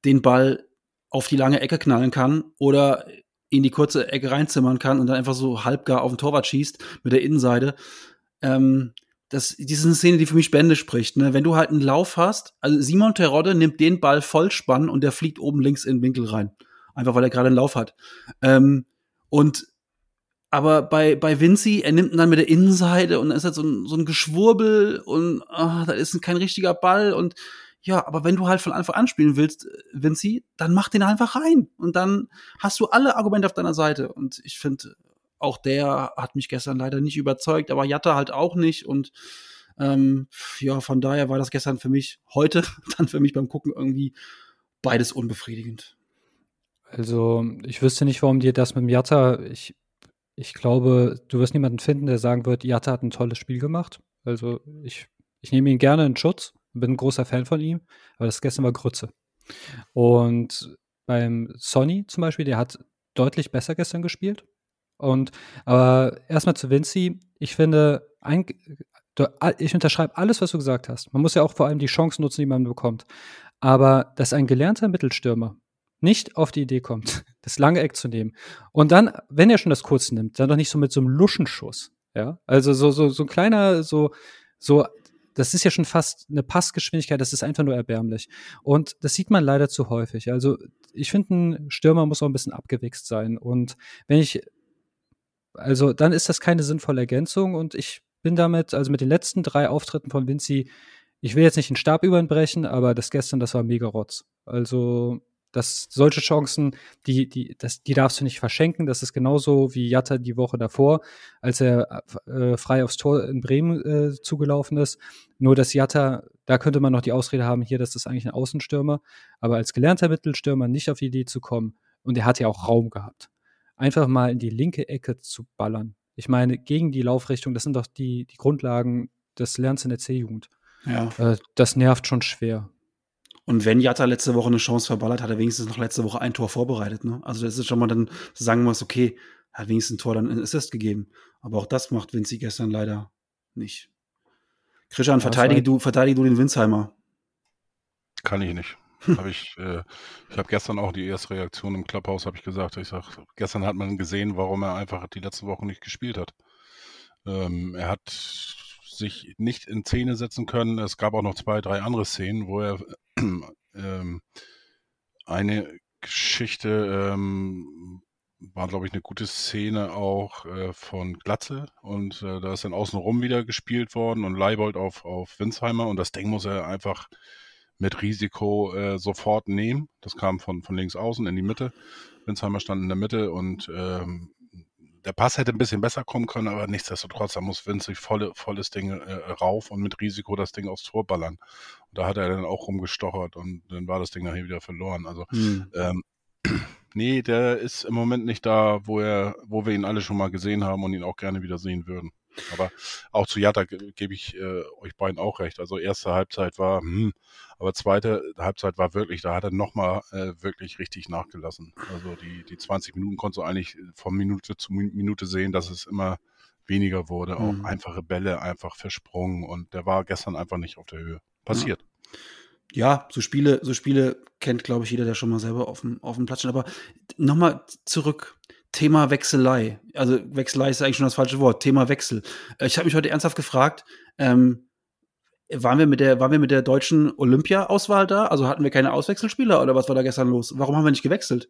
S3: den Ball auf die lange Ecke knallen kann oder in die kurze Ecke reinzimmern kann und dann einfach so halbgar auf den Torwart schießt mit der Innenseite. Ähm, das, eine Szene, die für mich Bände spricht. Ne? Wenn du halt einen Lauf hast, also Simon Terodde nimmt den Ball Vollspann und der fliegt oben links in den Winkel rein. Einfach weil er gerade einen Lauf hat. Ähm, und aber bei, bei Vinci, er nimmt ihn dann mit der Innenseite und dann ist halt so ein, so ein Geschwurbel und ah, da ist kein richtiger Ball und ja, aber wenn du halt von Anfang an spielen willst, Vinci, dann mach den einfach rein. Und dann hast du alle Argumente auf deiner Seite. Und ich finde, auch der hat mich gestern leider nicht überzeugt, aber Jatta halt auch nicht. Und ähm, ja, von daher war das gestern für mich, heute dann für mich beim Gucken irgendwie beides unbefriedigend.
S5: Also, ich wüsste nicht, warum dir das mit dem Jatta, ich, ich glaube, du wirst niemanden finden, der sagen wird, Jatta hat ein tolles Spiel gemacht. Also, ich, ich nehme ihn gerne in Schutz bin ein großer Fan von ihm, aber das gestern war Grütze. Und beim Sonny zum Beispiel, der hat deutlich besser gestern gespielt. Und aber erstmal zu Vinci, ich finde, ein, ich unterschreibe alles, was du gesagt hast. Man muss ja auch vor allem die Chancen nutzen, die man bekommt. Aber dass ein gelernter Mittelstürmer nicht auf die Idee kommt, das lange Eck zu nehmen und dann, wenn er schon das kurze nimmt, dann doch nicht so mit so einem Luschenschuss. Ja, also so, so, so ein kleiner, so, so das ist ja schon fast eine Passgeschwindigkeit, das ist einfach nur erbärmlich. Und das sieht man leider zu häufig. Also ich finde, ein Stürmer muss auch ein bisschen abgewichst sein. Und wenn ich, also dann ist das keine sinnvolle Ergänzung und ich bin damit, also mit den letzten drei Auftritten von Vinci, ich will jetzt nicht den Stab über ihn brechen, aber das gestern, das war mega Rotz. Also dass solche Chancen, die, die, das, die darfst du nicht verschenken. Das ist genauso wie Jatta die Woche davor, als er äh, frei aufs Tor in Bremen äh, zugelaufen ist. Nur dass Jatta, da könnte man noch die Ausrede haben, hier, das ist eigentlich ein Außenstürmer, aber als gelernter Mittelstürmer nicht auf die Idee zu kommen. Und er hat ja auch Raum gehabt. Einfach mal in die linke Ecke zu ballern. Ich meine, gegen die Laufrichtung, das sind doch die, die Grundlagen des Lernens in der C-Jugend. Ja. Äh, das nervt schon schwer.
S3: Und wenn Jatta letzte Woche eine Chance verballert, hat er wenigstens noch letzte Woche ein Tor vorbereitet. Ne? Also das ist schon mal dann sagen wir es, okay, er hat wenigstens ein Tor dann einen Assist gegeben. Aber auch das macht Vinci gestern leider nicht. Christian, verteidige du, verteidige du den Winsheimer.
S4: Kann ich nicht. Habe ich, äh, ich habe gestern auch die erste Reaktion im Clubhouse, habe ich gesagt. Ich sag, gestern hat man gesehen, warum er einfach die letzten Wochen nicht gespielt hat. Ähm, er hat sich nicht in Szene setzen können. Es gab auch noch zwei, drei andere Szenen, wo er ähm, eine Geschichte ähm, war, glaube ich, eine gute Szene auch äh, von Glatze und äh, da ist dann außenrum wieder gespielt worden und Leibold auf, auf Winsheimer und das Ding muss er einfach mit Risiko äh, sofort nehmen. Das kam von, von links außen in die Mitte. Winsheimer stand in der Mitte und ähm, der Pass hätte ein bisschen besser kommen können, aber nichtsdestotrotz, da muss sich volle, volles Ding äh, rauf und mit Risiko das Ding aufs Tor ballern. Und da hat er dann auch rumgestochert und dann war das Ding nachher wieder verloren. Also hm. ähm, nee, der ist im Moment nicht da, wo er, wo wir ihn alle schon mal gesehen haben und ihn auch gerne wieder sehen würden. Aber auch zu Jatta gebe ich äh, euch beiden auch recht. Also erste Halbzeit war, hm, aber zweite Halbzeit war wirklich, da hat er nochmal äh, wirklich richtig nachgelassen. Also die, die 20 Minuten konntest du eigentlich von Minute zu Minute sehen, dass es immer weniger wurde. Auch mhm. einfache Bälle einfach versprungen und der war gestern einfach nicht auf der Höhe. Passiert.
S3: Ja. so Spiele, so Spiele kennt, glaube ich, jeder, der schon mal selber auf dem, auf dem Platz steht. Aber nochmal zurück Thema Wechselei. Also Wechselei ist eigentlich schon das falsche Wort. Thema Wechsel. Äh, ich habe mich heute ernsthaft gefragt, ähm, waren wir mit der, waren wir mit der deutschen Olympia-Auswahl da? Also hatten wir keine Auswechselspieler oder was war da gestern los? Warum haben wir nicht gewechselt?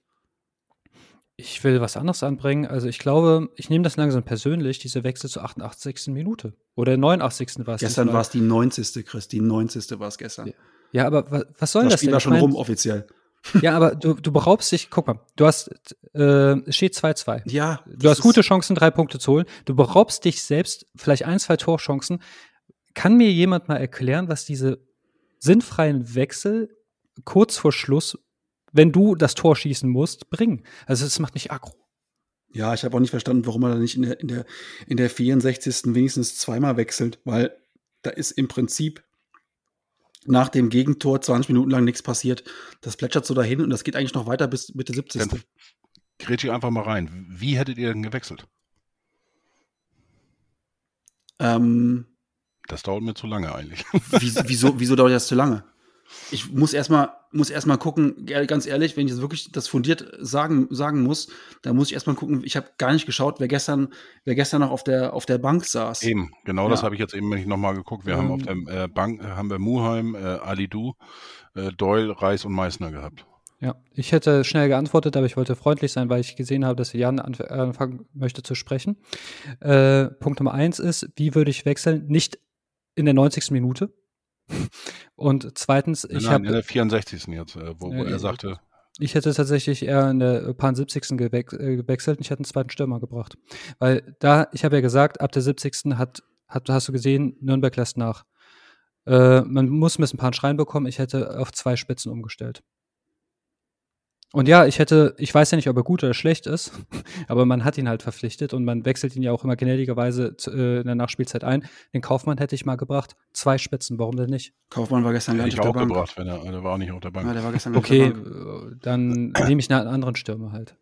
S5: Ich will was anderes anbringen. Also ich glaube, ich nehme das langsam persönlich, diese Wechsel zur 88. Minute. Oder 89.
S3: war es. Gestern war es die 90. Chris, die 90. war es gestern.
S5: Ja, aber was, was soll das, das
S3: Spiel
S5: denn?
S3: war schon rum offiziell.
S5: Ja, aber du, du beraubst dich, guck mal, du hast, äh, steht 2-2.
S3: Ja.
S5: Du hast gute Chancen, drei Punkte zu holen. Du beraubst dich selbst, vielleicht ein, zwei Torchancen. Kann mir jemand mal erklären, was diese sinnfreien Wechsel kurz vor Schluss, wenn du das Tor schießen musst, bringen? Also, es macht mich aggro.
S3: Ja, ich habe auch nicht verstanden, warum er da nicht in der, in der, in der 64. wenigstens zweimal wechselt, weil da ist im Prinzip nach dem Gegentor 20 Minuten lang nichts passiert. Das plätschert so dahin und das geht eigentlich noch weiter bis Mitte 70. Dann
S4: grätsch einfach mal rein. Wie hättet ihr denn gewechselt?
S3: Ähm,
S4: das dauert mir zu lange eigentlich.
S3: wieso, wieso dauert das zu lange? Ich muss erstmal muss erstmal gucken, ganz ehrlich, wenn ich das wirklich das fundiert sagen, sagen muss, da muss ich erstmal gucken, ich habe gar nicht geschaut, wer gestern, wer gestern noch auf der, auf der Bank saß.
S4: Eben, genau ja. das habe ich jetzt eben nicht nochmal geguckt. Wir ähm, haben auf ähm. der äh, Bank, haben wir Muheim, äh, Alidu, äh, Doyle, Reis und Meißner gehabt.
S5: Ja, ich hätte schnell geantwortet, aber ich wollte freundlich sein, weil ich gesehen habe, dass Jan anfangen möchte zu sprechen. Äh, Punkt Nummer eins ist, wie würde ich wechseln? Nicht in der 90. Minute, und zweitens, ich habe.
S4: In der 64. jetzt, äh, wo, wo äh, er sagte.
S5: Ich hätte tatsächlich eher in der paar 70. Gewex äh, gewechselt und ich hätte einen zweiten Stürmer gebracht. Weil da, ich habe ja gesagt, ab der 70. hat, hat, hast du gesehen, Nürnberg lässt nach. Äh, man muss ein bisschen ein paar Schreien bekommen. Ich hätte auf zwei Spitzen umgestellt. Und ja, ich hätte, ich weiß ja nicht, ob er gut oder schlecht ist, aber man hat ihn halt verpflichtet und man wechselt ihn ja auch immer gnädigerweise zu, äh, in der Nachspielzeit ein. Den Kaufmann hätte ich mal gebracht. Zwei Spitzen, warum denn nicht?
S3: Kaufmann war gestern gar nicht auf
S4: der Bank. gebracht, wenn er, der war auch nicht auf der Bank. Ja,
S3: der war gestern
S5: okay, dann nehme ich einen anderen Stürmer halt.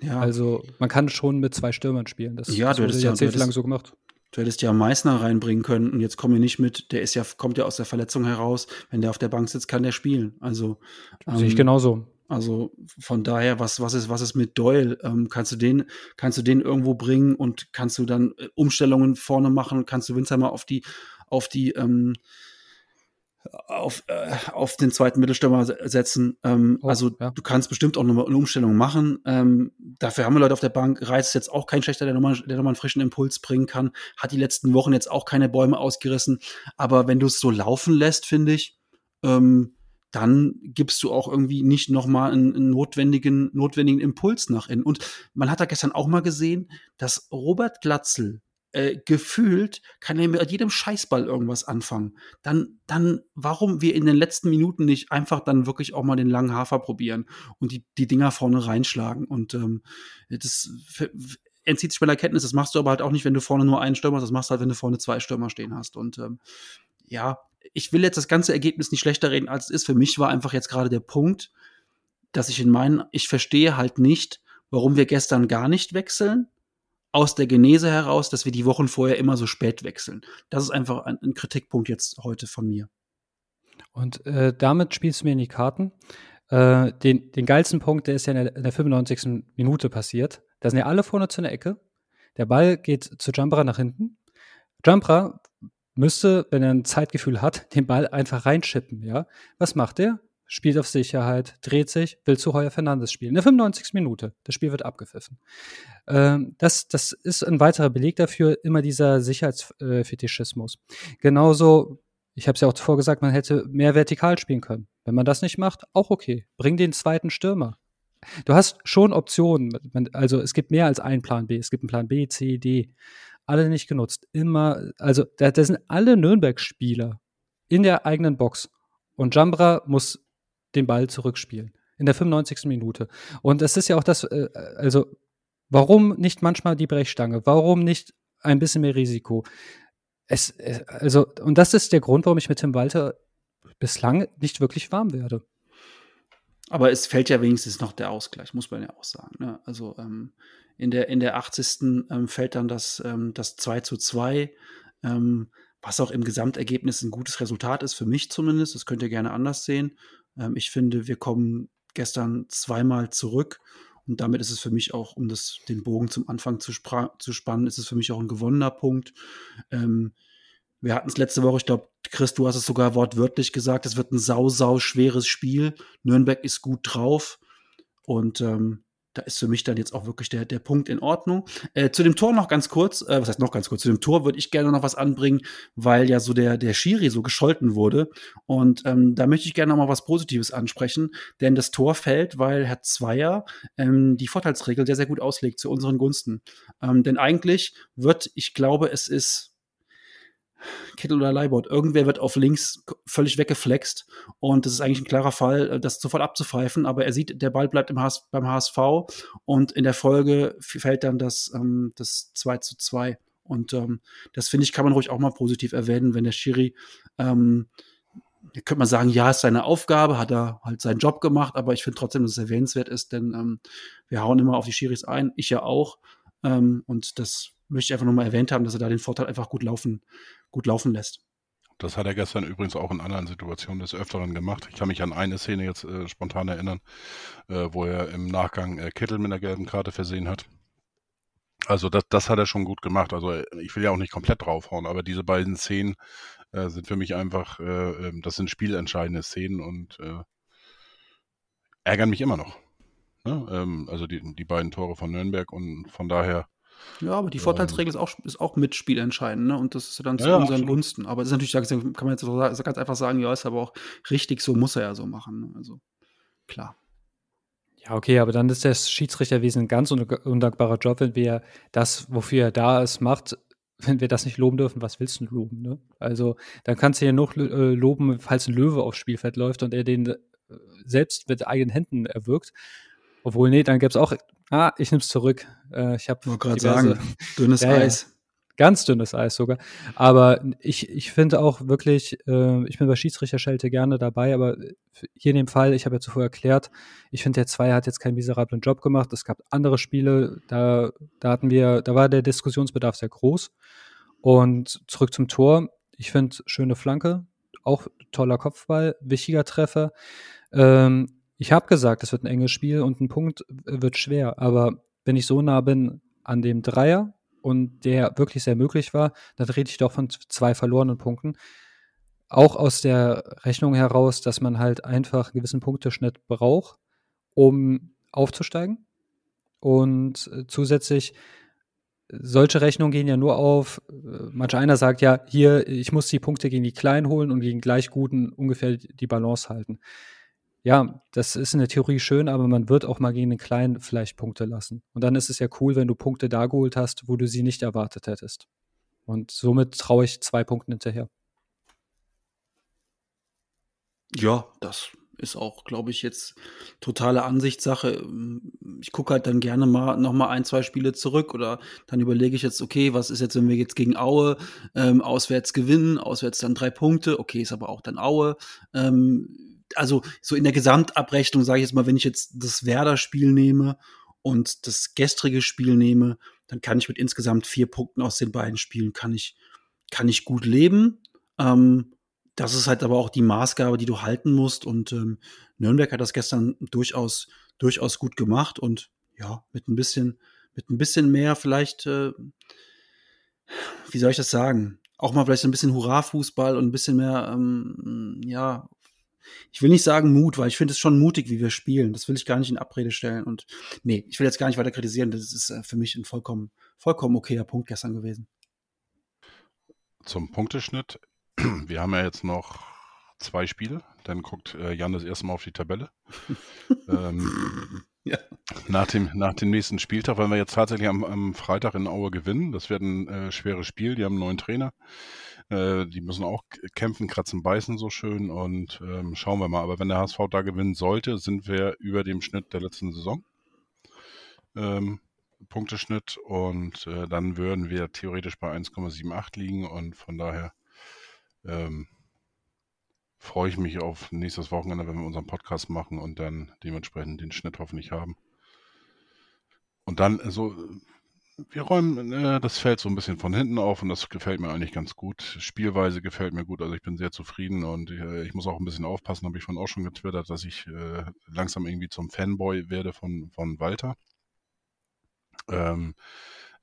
S5: Ja. Also man kann schon mit zwei Stürmern spielen. Das,
S3: ja,
S5: das
S3: wurde
S5: jahrzehntelang so gemacht.
S3: Du hättest ja Meißner reinbringen können und jetzt kommen wir nicht mit, der ist ja, kommt ja aus der Verletzung heraus. Wenn der auf der Bank sitzt, kann der spielen. Also
S5: ähm, sehe ich genauso.
S3: Also von daher, was, was ist, was ist mit Doyle? Ähm, kannst du den, kannst du den irgendwo bringen und kannst du dann äh, Umstellungen vorne machen? Kannst du Winzheimer auf die, auf die, ähm, auf, äh, auf den zweiten Mittelstürmer setzen. Ähm, oh, also ja. du kannst bestimmt auch noch eine Umstellung machen. Ähm, dafür haben wir Leute auf der Bank. Reis ist jetzt auch kein schlechter, der nochmal, der nochmal einen frischen Impuls bringen kann. Hat die letzten Wochen jetzt auch keine Bäume ausgerissen. Aber wenn du es so laufen lässt, finde ich, ähm, dann gibst du auch irgendwie nicht nochmal einen, einen notwendigen, notwendigen Impuls nach innen. Und man hat da gestern auch mal gesehen, dass Robert Glatzel äh, gefühlt kann er mit jedem Scheißball irgendwas anfangen. Dann, dann, warum wir in den letzten Minuten nicht einfach dann wirklich auch mal den langen Hafer probieren und die, die Dinger vorne reinschlagen. Und ähm, das entzieht sich meiner Kenntnis. Das machst du aber halt auch nicht, wenn du vorne nur einen Stürmer hast. Das machst du halt, wenn du vorne zwei Stürmer stehen hast. Und ähm, ja, ich will jetzt das ganze Ergebnis nicht schlechter reden, als es ist. Für mich war einfach jetzt gerade der Punkt, dass ich in meinen, ich verstehe halt nicht, warum wir gestern gar nicht wechseln, aus der Genese heraus, dass wir die Wochen vorher immer so spät wechseln. Das ist einfach ein, ein Kritikpunkt jetzt heute von mir.
S5: Und äh, damit spielst du mir in die Karten. Äh, den, den geilsten Punkt, der ist ja in der, in der 95. Minute passiert. Da sind ja alle vorne zu einer Ecke. Der Ball geht zu Jumpera nach hinten. Jumpera müsste, wenn er ein Zeitgefühl hat, den Ball einfach reinschippen, ja. Was macht er? Spielt auf Sicherheit, dreht sich, will zu Heuer Fernandes spielen. In der 95. Minute. Das Spiel wird abgepfiffen. Ähm, das, das ist ein weiterer Beleg dafür, immer dieser Sicherheitsfetischismus. Genauso, ich habe es ja auch zuvor gesagt, man hätte mehr vertikal spielen können. Wenn man das nicht macht, auch okay. Bring den zweiten Stürmer. Du hast schon Optionen. Also es gibt mehr als einen Plan B. Es gibt einen Plan B, C, D. Alle nicht genutzt. Immer, also da, da sind alle Nürnberg-Spieler in der eigenen Box. Und Jambra muss den Ball zurückspielen. In der 95. Minute. Und es ist ja auch das, äh, also warum nicht manchmal die Brechstange? Warum nicht ein bisschen mehr Risiko? Es, also, und das ist der Grund, warum ich mit Tim Walter bislang nicht wirklich warm werde.
S3: Aber es fällt ja wenigstens noch der Ausgleich, muss man ja auch sagen. Ne? Also ähm, in, der, in der 80. Ähm, fällt dann das, ähm, das 2 zu 2, ähm, was auch im Gesamtergebnis ein gutes Resultat ist, für mich zumindest. Das könnt ihr gerne anders sehen. Ähm, ich finde, wir kommen gestern zweimal zurück und damit ist es für mich auch, um das, den Bogen zum Anfang zu, zu spannen, ist es für mich auch ein gewonnener Punkt. Ähm, wir hatten es letzte Woche, ich glaube, Chris, du hast es sogar wortwörtlich gesagt, es wird ein sau, sau schweres Spiel. Nürnberg ist gut drauf. Und ähm, da ist für mich dann jetzt auch wirklich der, der Punkt in Ordnung. Äh, zu dem Tor noch ganz kurz, äh, was heißt noch ganz kurz, zu dem Tor würde ich gerne noch was anbringen, weil ja so der, der Schiri so gescholten wurde. Und ähm, da möchte ich gerne noch mal was Positives ansprechen, denn das Tor fällt, weil Herr Zweier ähm, die Vorteilsregel sehr, sehr gut auslegt zu unseren Gunsten. Ähm, denn eigentlich wird, ich glaube, es ist Kittel oder Leibold. Irgendwer wird auf links völlig weggeflext und das ist eigentlich ein klarer Fall, äh, das sofort abzupfeifen, aber er sieht, der Ball bleibt im HS, beim HSV und in der Folge fällt dann das, ähm, das 2 zu 2 und ähm, das finde ich, kann man ruhig auch mal positiv erwähnen, wenn der Schiri ähm, könnte man sagen, ja, ist seine Aufgabe, hat er halt seinen Job gemacht, aber ich finde trotzdem, dass es erwähnenswert ist, denn ähm, wir hauen immer auf die Schiris ein, ich ja auch. Ähm, und das möchte ich einfach nochmal erwähnt haben, dass er da den Vorteil einfach gut laufen, gut laufen lässt.
S4: Das hat er gestern übrigens auch in anderen Situationen des Öfteren gemacht. Ich kann mich an eine Szene jetzt äh, spontan erinnern, äh, wo er im Nachgang äh, Kittel mit einer gelben Karte versehen hat. Also das, das hat er schon gut gemacht. Also äh, ich will ja auch nicht komplett draufhauen, aber diese beiden Szenen äh, sind für mich einfach, äh, ähm, das sind spielentscheidende Szenen und ärgern mich immer noch. Ne? Ähm, also die, die beiden Tore von Nürnberg und von daher
S3: ja, aber die Vorteilsregel ist auch, ist auch mit spielentscheidend, ne? Und das ist dann zu ja, unseren absolut. Gunsten. Aber das ist natürlich, kann man jetzt so ganz einfach sagen, ja, ist aber auch richtig, so muss er ja so machen. Ne? Also klar.
S5: Ja, okay, aber dann ist das Schiedsrichterwesen ein ganz undankbarer Job, wenn wir das, wofür er da ist, macht, wenn wir das nicht loben dürfen, was willst du loben? Ne? Also dann kannst du ja noch äh, loben, falls ein Löwe aufs Spielfeld läuft und er den äh, selbst mit eigenen Händen erwirkt. Obwohl, nee, dann gäbe es auch Ah, ich nehme es zurück. Äh, ich habe
S3: gerade sagen, dünnes ja,
S5: Eis. Ganz dünnes Eis sogar. Aber ich, ich finde auch wirklich, äh, ich bin bei Schiedsrichterschelte gerne dabei, aber hier in dem Fall, ich habe ja zuvor erklärt, ich finde, der Zweier hat jetzt keinen miserablen Job gemacht. Es gab andere Spiele, da, da hatten wir, da war der Diskussionsbedarf sehr groß. Und zurück zum Tor. Ich finde, schöne Flanke, auch toller Kopfball, wichtiger Treffer. Ähm, ich habe gesagt, es wird ein enges Spiel und ein Punkt wird schwer, aber wenn ich so nah bin an dem Dreier und der wirklich sehr möglich war, dann rede ich doch von zwei verlorenen Punkten. Auch aus der Rechnung heraus, dass man halt einfach einen gewissen Punkteschnitt braucht, um aufzusteigen. Und äh, zusätzlich, solche Rechnungen gehen ja nur auf, äh, manch einer sagt ja, hier, ich muss die Punkte gegen die Kleinen holen und gegen gleich Guten ungefähr die Balance halten ja, das ist in der Theorie schön, aber man wird auch mal gegen den Kleinen vielleicht Punkte lassen. Und dann ist es ja cool, wenn du Punkte da geholt hast, wo du sie nicht erwartet hättest. Und somit traue ich zwei Punkten hinterher.
S3: Ja, das ist auch, glaube ich, jetzt totale Ansichtssache. Ich gucke halt dann gerne mal noch mal ein, zwei Spiele zurück oder dann überlege ich jetzt, okay, was ist jetzt, wenn wir jetzt gegen Aue ähm, auswärts gewinnen, auswärts dann drei Punkte, okay, ist aber auch dann Aue. Ähm, also so in der Gesamtabrechnung sage ich jetzt mal, wenn ich jetzt das Werder-Spiel nehme und das gestrige Spiel nehme, dann kann ich mit insgesamt vier Punkten aus den beiden Spielen kann ich kann ich gut leben. Ähm, das ist halt aber auch die Maßgabe, die du halten musst. Und ähm, Nürnberg hat das gestern durchaus, durchaus gut gemacht und ja, mit ein bisschen, mit ein bisschen mehr vielleicht, äh, wie soll ich das sagen? Auch mal vielleicht ein bisschen Hurra-Fußball und ein bisschen mehr, ähm, ja, ich will nicht sagen Mut, weil ich finde es schon mutig, wie wir spielen. Das will ich gar nicht in Abrede stellen. Und nee, ich will jetzt gar nicht weiter kritisieren. Das ist äh, für mich ein vollkommen, vollkommen okayer Punkt gestern gewesen.
S4: Zum Punkteschnitt. Wir haben ja jetzt noch zwei Spiele. Dann guckt äh, Jan das erste Mal auf die Tabelle. ähm, ja. nach, dem, nach dem nächsten Spieltag, weil wir jetzt tatsächlich am, am Freitag in Aue gewinnen. Das wird ein äh, schweres Spiel. Die haben einen neuen Trainer. Äh, die müssen auch kämpfen, kratzen, beißen so schön und ähm, schauen wir mal. Aber wenn der HSV da gewinnen sollte, sind wir über dem Schnitt der letzten Saison. Ähm, Punkteschnitt und äh, dann würden wir theoretisch bei 1,78 liegen und von daher ähm, freue ich mich auf nächstes Wochenende, wenn wir unseren Podcast machen und dann dementsprechend den Schnitt hoffentlich haben. Und dann so wir räumen äh, das Feld so ein bisschen von hinten auf und das gefällt mir eigentlich ganz gut. Spielweise gefällt mir gut, also ich bin sehr zufrieden und äh, ich muss auch ein bisschen aufpassen, habe ich von auch schon getwittert, dass ich äh, langsam irgendwie zum Fanboy werde von, von Walter. Ähm,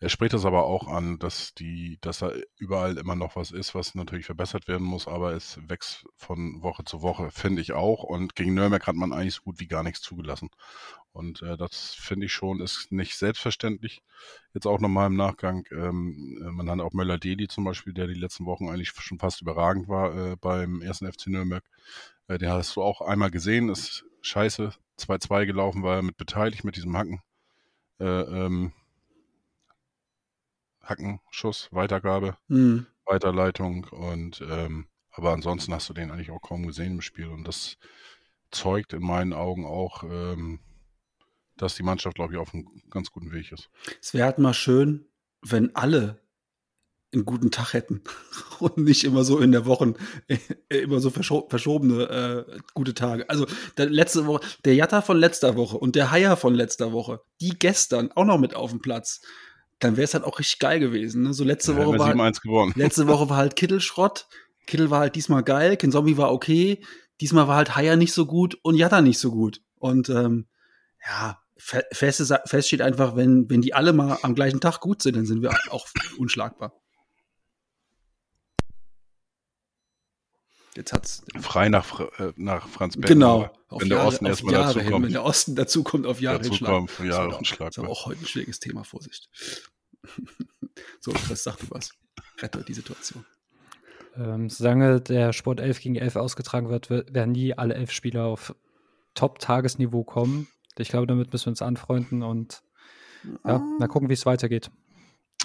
S4: er spricht das aber auch an, dass die, dass da überall immer noch was ist, was natürlich verbessert werden muss, aber es wächst von Woche zu Woche, finde ich auch. Und gegen Nürnberg hat man eigentlich so gut wie gar nichts zugelassen. Und äh, das finde ich schon, ist nicht selbstverständlich. Jetzt auch nochmal im Nachgang. Ähm, äh, man hat auch Möller-Deli zum Beispiel, der die letzten Wochen eigentlich schon fast überragend war äh, beim ersten FC Nürnberg. Äh, den hast du auch einmal gesehen, ist scheiße 2-2 gelaufen, war er mit beteiligt mit diesem Hacken. Äh, ähm, Hackenschuss, Weitergabe, mhm. Weiterleitung und ähm, aber ansonsten hast du den eigentlich auch kaum gesehen im Spiel und das zeugt in meinen Augen auch, ähm, dass die Mannschaft, glaube ich, auf einem ganz guten Weg ist.
S3: Es wäre halt mal schön, wenn alle einen guten Tag hätten und nicht immer so in der Woche äh, immer so verscho verschobene äh, gute Tage. Also der letzte Woche, der Jatta von letzter Woche und der Haier von letzter Woche, die gestern auch noch mit auf dem Platz dann wäre es halt auch richtig geil gewesen. Ne? So letzte ja, Woche war halt, letzte Woche war halt Kittelschrott. Kittel war halt diesmal geil, Ken Zombie war okay. Diesmal war halt Haier nicht so gut und Jatta nicht so gut. Und ähm, ja, fest, fest steht einfach, wenn, wenn die alle mal am gleichen Tag gut sind, dann sind wir auch unschlagbar.
S4: Jetzt hat's frei nach, äh, nach Franz
S3: Beckenbauer. Genau.
S4: Wenn der Jahre, Osten erstmal dazu
S3: hin,
S4: kommt.
S3: Wenn der Osten dazu kommt, auf Jahre
S4: dazu kommt, auf Jahre.
S3: Das ist aber auch heute ein schwieriges Thema, Vorsicht. So, das sagt du was. Rette die Situation.
S5: Ähm, solange der Sport 11 gegen 11 ausgetragen wird, werden nie alle elf Spieler auf Top-Tagesniveau kommen. Ich glaube, damit müssen wir uns anfreunden und ja, mal gucken, wie es weitergeht.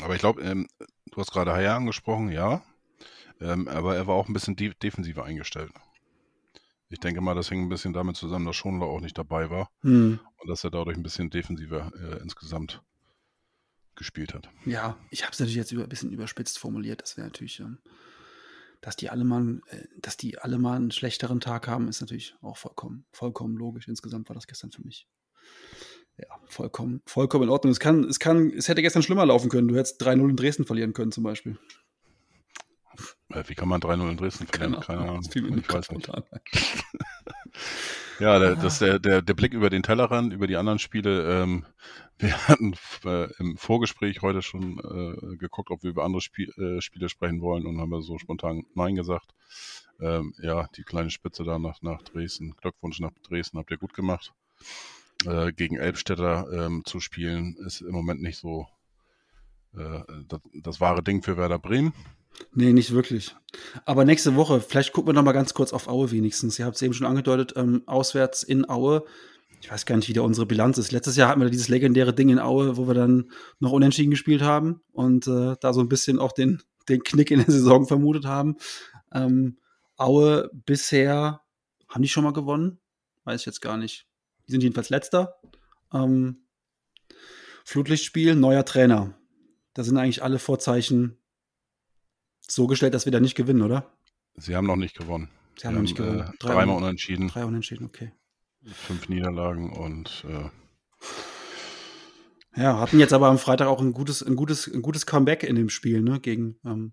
S4: Aber ich glaube, ähm, du hast gerade Haya angesprochen, ja. Ähm, aber er war auch ein bisschen de defensiver eingestellt. Ich denke mal, das hing ein bisschen damit zusammen, dass Schonler auch nicht dabei war hm. und dass er dadurch ein bisschen defensiver äh, insgesamt gespielt hat.
S3: Ja, ich habe es natürlich jetzt über, ein bisschen überspitzt formuliert. Das wäre natürlich, ähm, dass die alle mal, äh, dass die alle mal einen schlechteren Tag haben, ist natürlich auch vollkommen, vollkommen logisch. Insgesamt war das gestern für mich. Ja, vollkommen, vollkommen in Ordnung. Es kann, es kann, es hätte gestern schlimmer laufen können. Du hättest 3-0 in Dresden verlieren können, zum Beispiel.
S4: Wie kann man 3-0 in Dresden verlieren?
S3: Keine, Ahnung. Das fiel mir ich weiß
S4: nicht. ja, der, das, der, der, der Blick über den Tellerrand, über die anderen Spiele. Ähm, wir hatten äh, im Vorgespräch heute schon äh, geguckt, ob wir über andere Spiel, äh, Spiele sprechen wollen und haben wir so spontan Nein gesagt. Ähm, ja, die kleine Spitze da nach, nach Dresden. Glückwunsch nach Dresden, habt ihr gut gemacht. Äh, gegen Elbstädter ähm, zu spielen, ist im Moment nicht so äh, das, das wahre Ding für Werder Bremen.
S3: Nee, nicht wirklich. Aber nächste Woche, vielleicht gucken wir noch mal ganz kurz auf Aue wenigstens. Ihr habt es eben schon angedeutet, ähm, auswärts in Aue. Ich weiß gar nicht, wie da unsere Bilanz ist. Letztes Jahr hatten wir dieses legendäre Ding in Aue, wo wir dann noch unentschieden gespielt haben und äh, da so ein bisschen auch den, den Knick in der Saison vermutet haben. Ähm, Aue bisher, haben die schon mal gewonnen? Weiß ich jetzt gar nicht. Die sind jedenfalls letzter. Ähm, Flutlichtspiel, neuer Trainer. Da sind eigentlich alle Vorzeichen so gestellt, dass wir da nicht gewinnen, oder?
S4: Sie haben noch nicht gewonnen.
S3: Sie haben noch nicht gewonnen.
S4: Äh, dreimal unentschieden.
S3: Drei unentschieden, okay.
S4: Fünf Niederlagen und äh,
S3: ja, hatten jetzt aber am Freitag auch ein gutes, ein gutes, ein gutes Comeback in dem Spiel, ne? Gegen, ähm,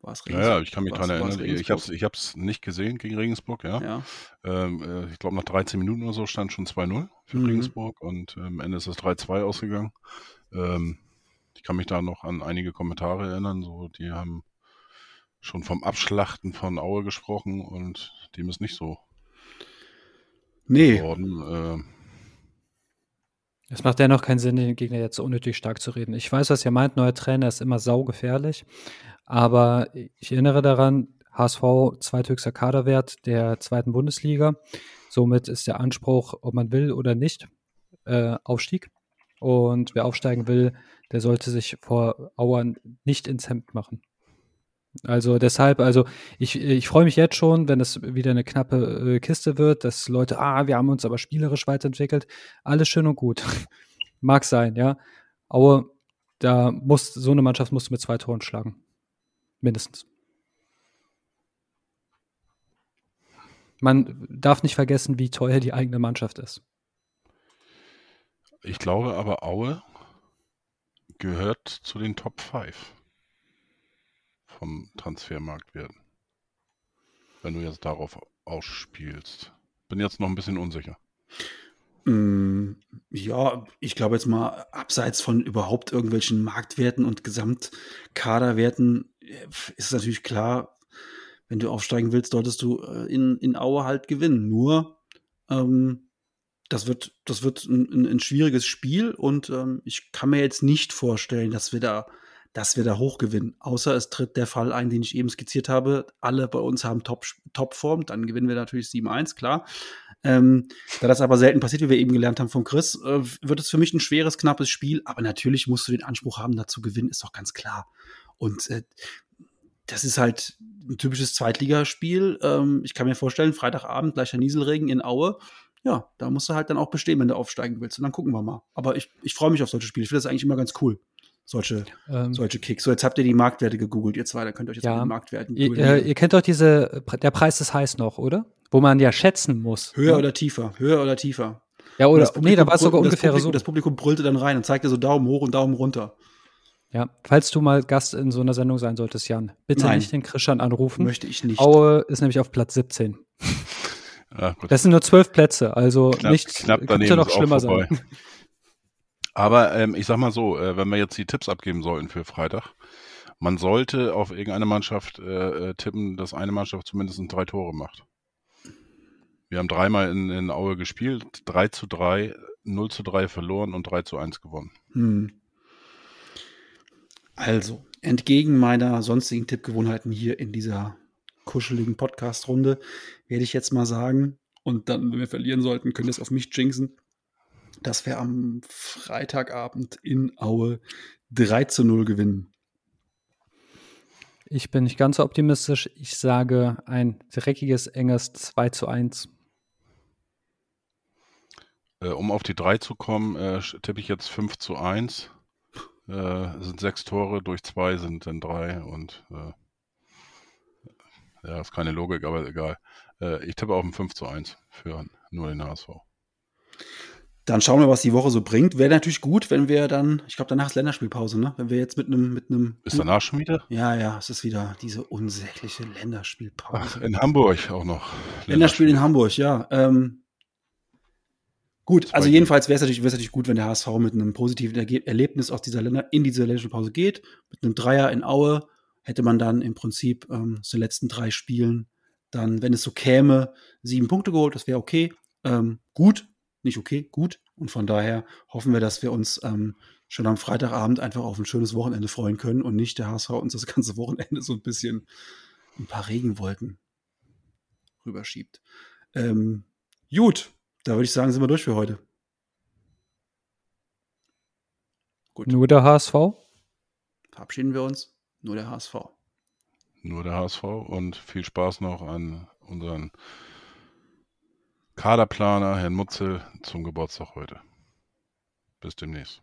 S3: War es
S4: Ja, ja, ich kann mich
S3: war's
S4: erinnern. Ich
S3: Regensburg?
S4: habe es ich hab's nicht gesehen gegen Regensburg, ja.
S3: Ja.
S4: Ähm, äh, ich glaube, nach 13 Minuten oder so stand schon 2-0 für
S3: Mhm.
S4: Regensburg und ähm, am Ende ist es 3-2 ausgegangen. Ähm, ich kann mich da noch an einige Kommentare erinnern, so die haben schon vom Abschlachten von Aue gesprochen und dem ist nicht so
S3: Nee,
S4: geworden. Ähm,
S5: Es macht dennoch keinen Sinn, den Gegner jetzt so unnötig stark zu reden. Ich weiß, was ihr meint, neuer Trainer ist immer saugefährlich. Aber ich erinnere daran, HSV zweithöchster Kaderwert der zweiten Bundesliga. Somit ist der Anspruch, ob man will oder nicht, äh, Aufstieg. Und wer aufsteigen will, der sollte sich vor Auern nicht ins Hemd machen. Also deshalb, also ich, ich freue mich jetzt schon, wenn es wieder eine knappe äh, Kiste wird, dass Leute, ah, wir haben uns aber spielerisch weiterentwickelt. Alles schön und gut. Mag sein, ja. Aber da muss, so eine Mannschaft musst du mit zwei Toren schlagen. Mindestens. Man darf nicht vergessen, wie teuer die eigene Mannschaft ist.
S4: ich glaube aber, Aue gehört zu den Top 5 vom Transfermarktwert. Wenn du jetzt darauf ausspielst. Bin jetzt noch ein bisschen unsicher.
S3: Mm, Ja, ich glaube jetzt mal, abseits von überhaupt irgendwelchen Marktwerten und Gesamtkaderwerten äh, ist natürlich klar, wenn du aufsteigen willst, solltest du äh, in, in Aue halt gewinnen. Nur, ähm, das wird, das wird ein, ein, ein schwieriges Spiel und ähm, ich kann mir jetzt nicht vorstellen, dass wir da, dass wir da hoch gewinnen. Außer es tritt der Fall ein, den ich eben skizziert habe. Alle bei uns haben Top, Topform, dann gewinnen wir natürlich 7-1, klar. Ähm, da das aber selten passiert, wie wir eben gelernt haben von Chris, äh, wird es für mich ein schweres, knappes Spiel. Aber natürlich musst du den Anspruch haben, da zu gewinnen, ist doch ganz klar. Und äh, das ist halt ein typisches Zweitligaspiel. Ähm, ich kann mir vorstellen, Freitagabend gleicher Nieselregen in Aue. Ja, da musst du halt dann auch bestehen, wenn du aufsteigen willst. Und dann gucken wir mal. Aber ich, ich freue mich auf solche Spiele. Ich finde das eigentlich immer ganz cool. Solche,
S5: Ähm,
S3: solche Kicks. So, jetzt habt ihr die Marktwerte gegoogelt, ihr zwei, da könnt ihr euch jetzt
S5: Ja.
S3: mit den Marktwerten
S5: ihr, äh, ihr kennt doch diese, der Preis ist heiß noch, oder? Wo man ja schätzen muss.
S3: Höher
S5: ne?
S3: oder tiefer, höher oder tiefer.
S5: Ja, oder,
S3: das
S5: nee, da war es sogar ungefähr
S3: Publikum,
S5: so.
S3: Das Publikum brüllte dann rein und zeigte so Daumen hoch und Daumen runter.
S5: Ja, falls du mal Gast in so einer Sendung sein solltest, Jan, bitte
S3: Nein.
S5: nicht den Christian anrufen.
S3: Möchte ich nicht.
S5: Aue ist nämlich auf Platz 17.
S4: Ja, gut.
S5: Das sind nur zwölf Plätze, also
S4: Knapp-
S5: nicht,
S4: knapp
S5: könnte noch schlimmer sein.
S4: Aber ähm, ich sag mal so, äh, wenn wir jetzt die Tipps abgeben sollten für Freitag, man sollte auf irgendeine Mannschaft äh, äh, tippen, dass eine Mannschaft zumindest drei Tore macht. Wir haben dreimal in, in Aue gespielt, 3 zu 3, 0 zu 3 verloren und 3 zu 1 gewonnen.
S3: Hm. Also, entgegen meiner sonstigen Tippgewohnheiten hier in dieser kuscheligen Podcast-Runde, werde ich jetzt mal sagen, und dann, wenn wir verlieren sollten, könnt ihr es auf mich jinxen, dass wir am Freitagabend in Aue 3 zu 0 gewinnen.
S5: Ich bin nicht ganz so optimistisch. Ich sage ein dreckiges, enges 2 zu 1.
S4: Äh, um auf die 3 zu kommen, äh, tippe ich jetzt 5 zu 1. Äh, es sind sechs Tore, durch zwei sind dann drei und äh, ja, ist keine Logik, aber egal. Ich tippe auf ein 5 zu 1 für nur den HSV.
S3: Dann schauen wir, was die Woche so bringt. Wäre natürlich gut, wenn wir dann, ich glaube, danach ist Länderspielpause, ne? Wenn wir jetzt mit einem, mit einem.
S4: Ist danach schon wieder?
S3: Ja, ja, es ist wieder diese unsägliche
S4: Ach,
S3: Länderspielpause.
S4: in Hamburg auch noch.
S3: Länderspiel in Hamburg, ja. Ähm, gut, also jedenfalls wäre es natürlich, wär's natürlich gut, wenn der HSV mit einem positiven Erge Erlebnis aus dieser Länder in diese Länderspielpause geht. Mit einem Dreier in Aue hätte man dann im Prinzip ähm, aus den letzten drei Spielen dann, wenn es so käme, sieben Punkte geholt. Das wäre okay. Ähm, gut, nicht okay, gut. Und von daher hoffen wir, dass wir uns ähm, schon am Freitagabend einfach auf ein schönes Wochenende freuen können und nicht der HSV uns das ganze Wochenende so ein bisschen ein paar Regenwolken rüberschiebt. Ähm, gut, da würde ich sagen, sind wir durch für heute. Gut,
S5: Nur der HSV?
S3: verabschieden wir uns. Nur der HSV.
S4: Nur der HSV und viel Spaß noch an unseren Kaderplaner, Herrn Mutzel, zum Geburtstag heute. Bis demnächst.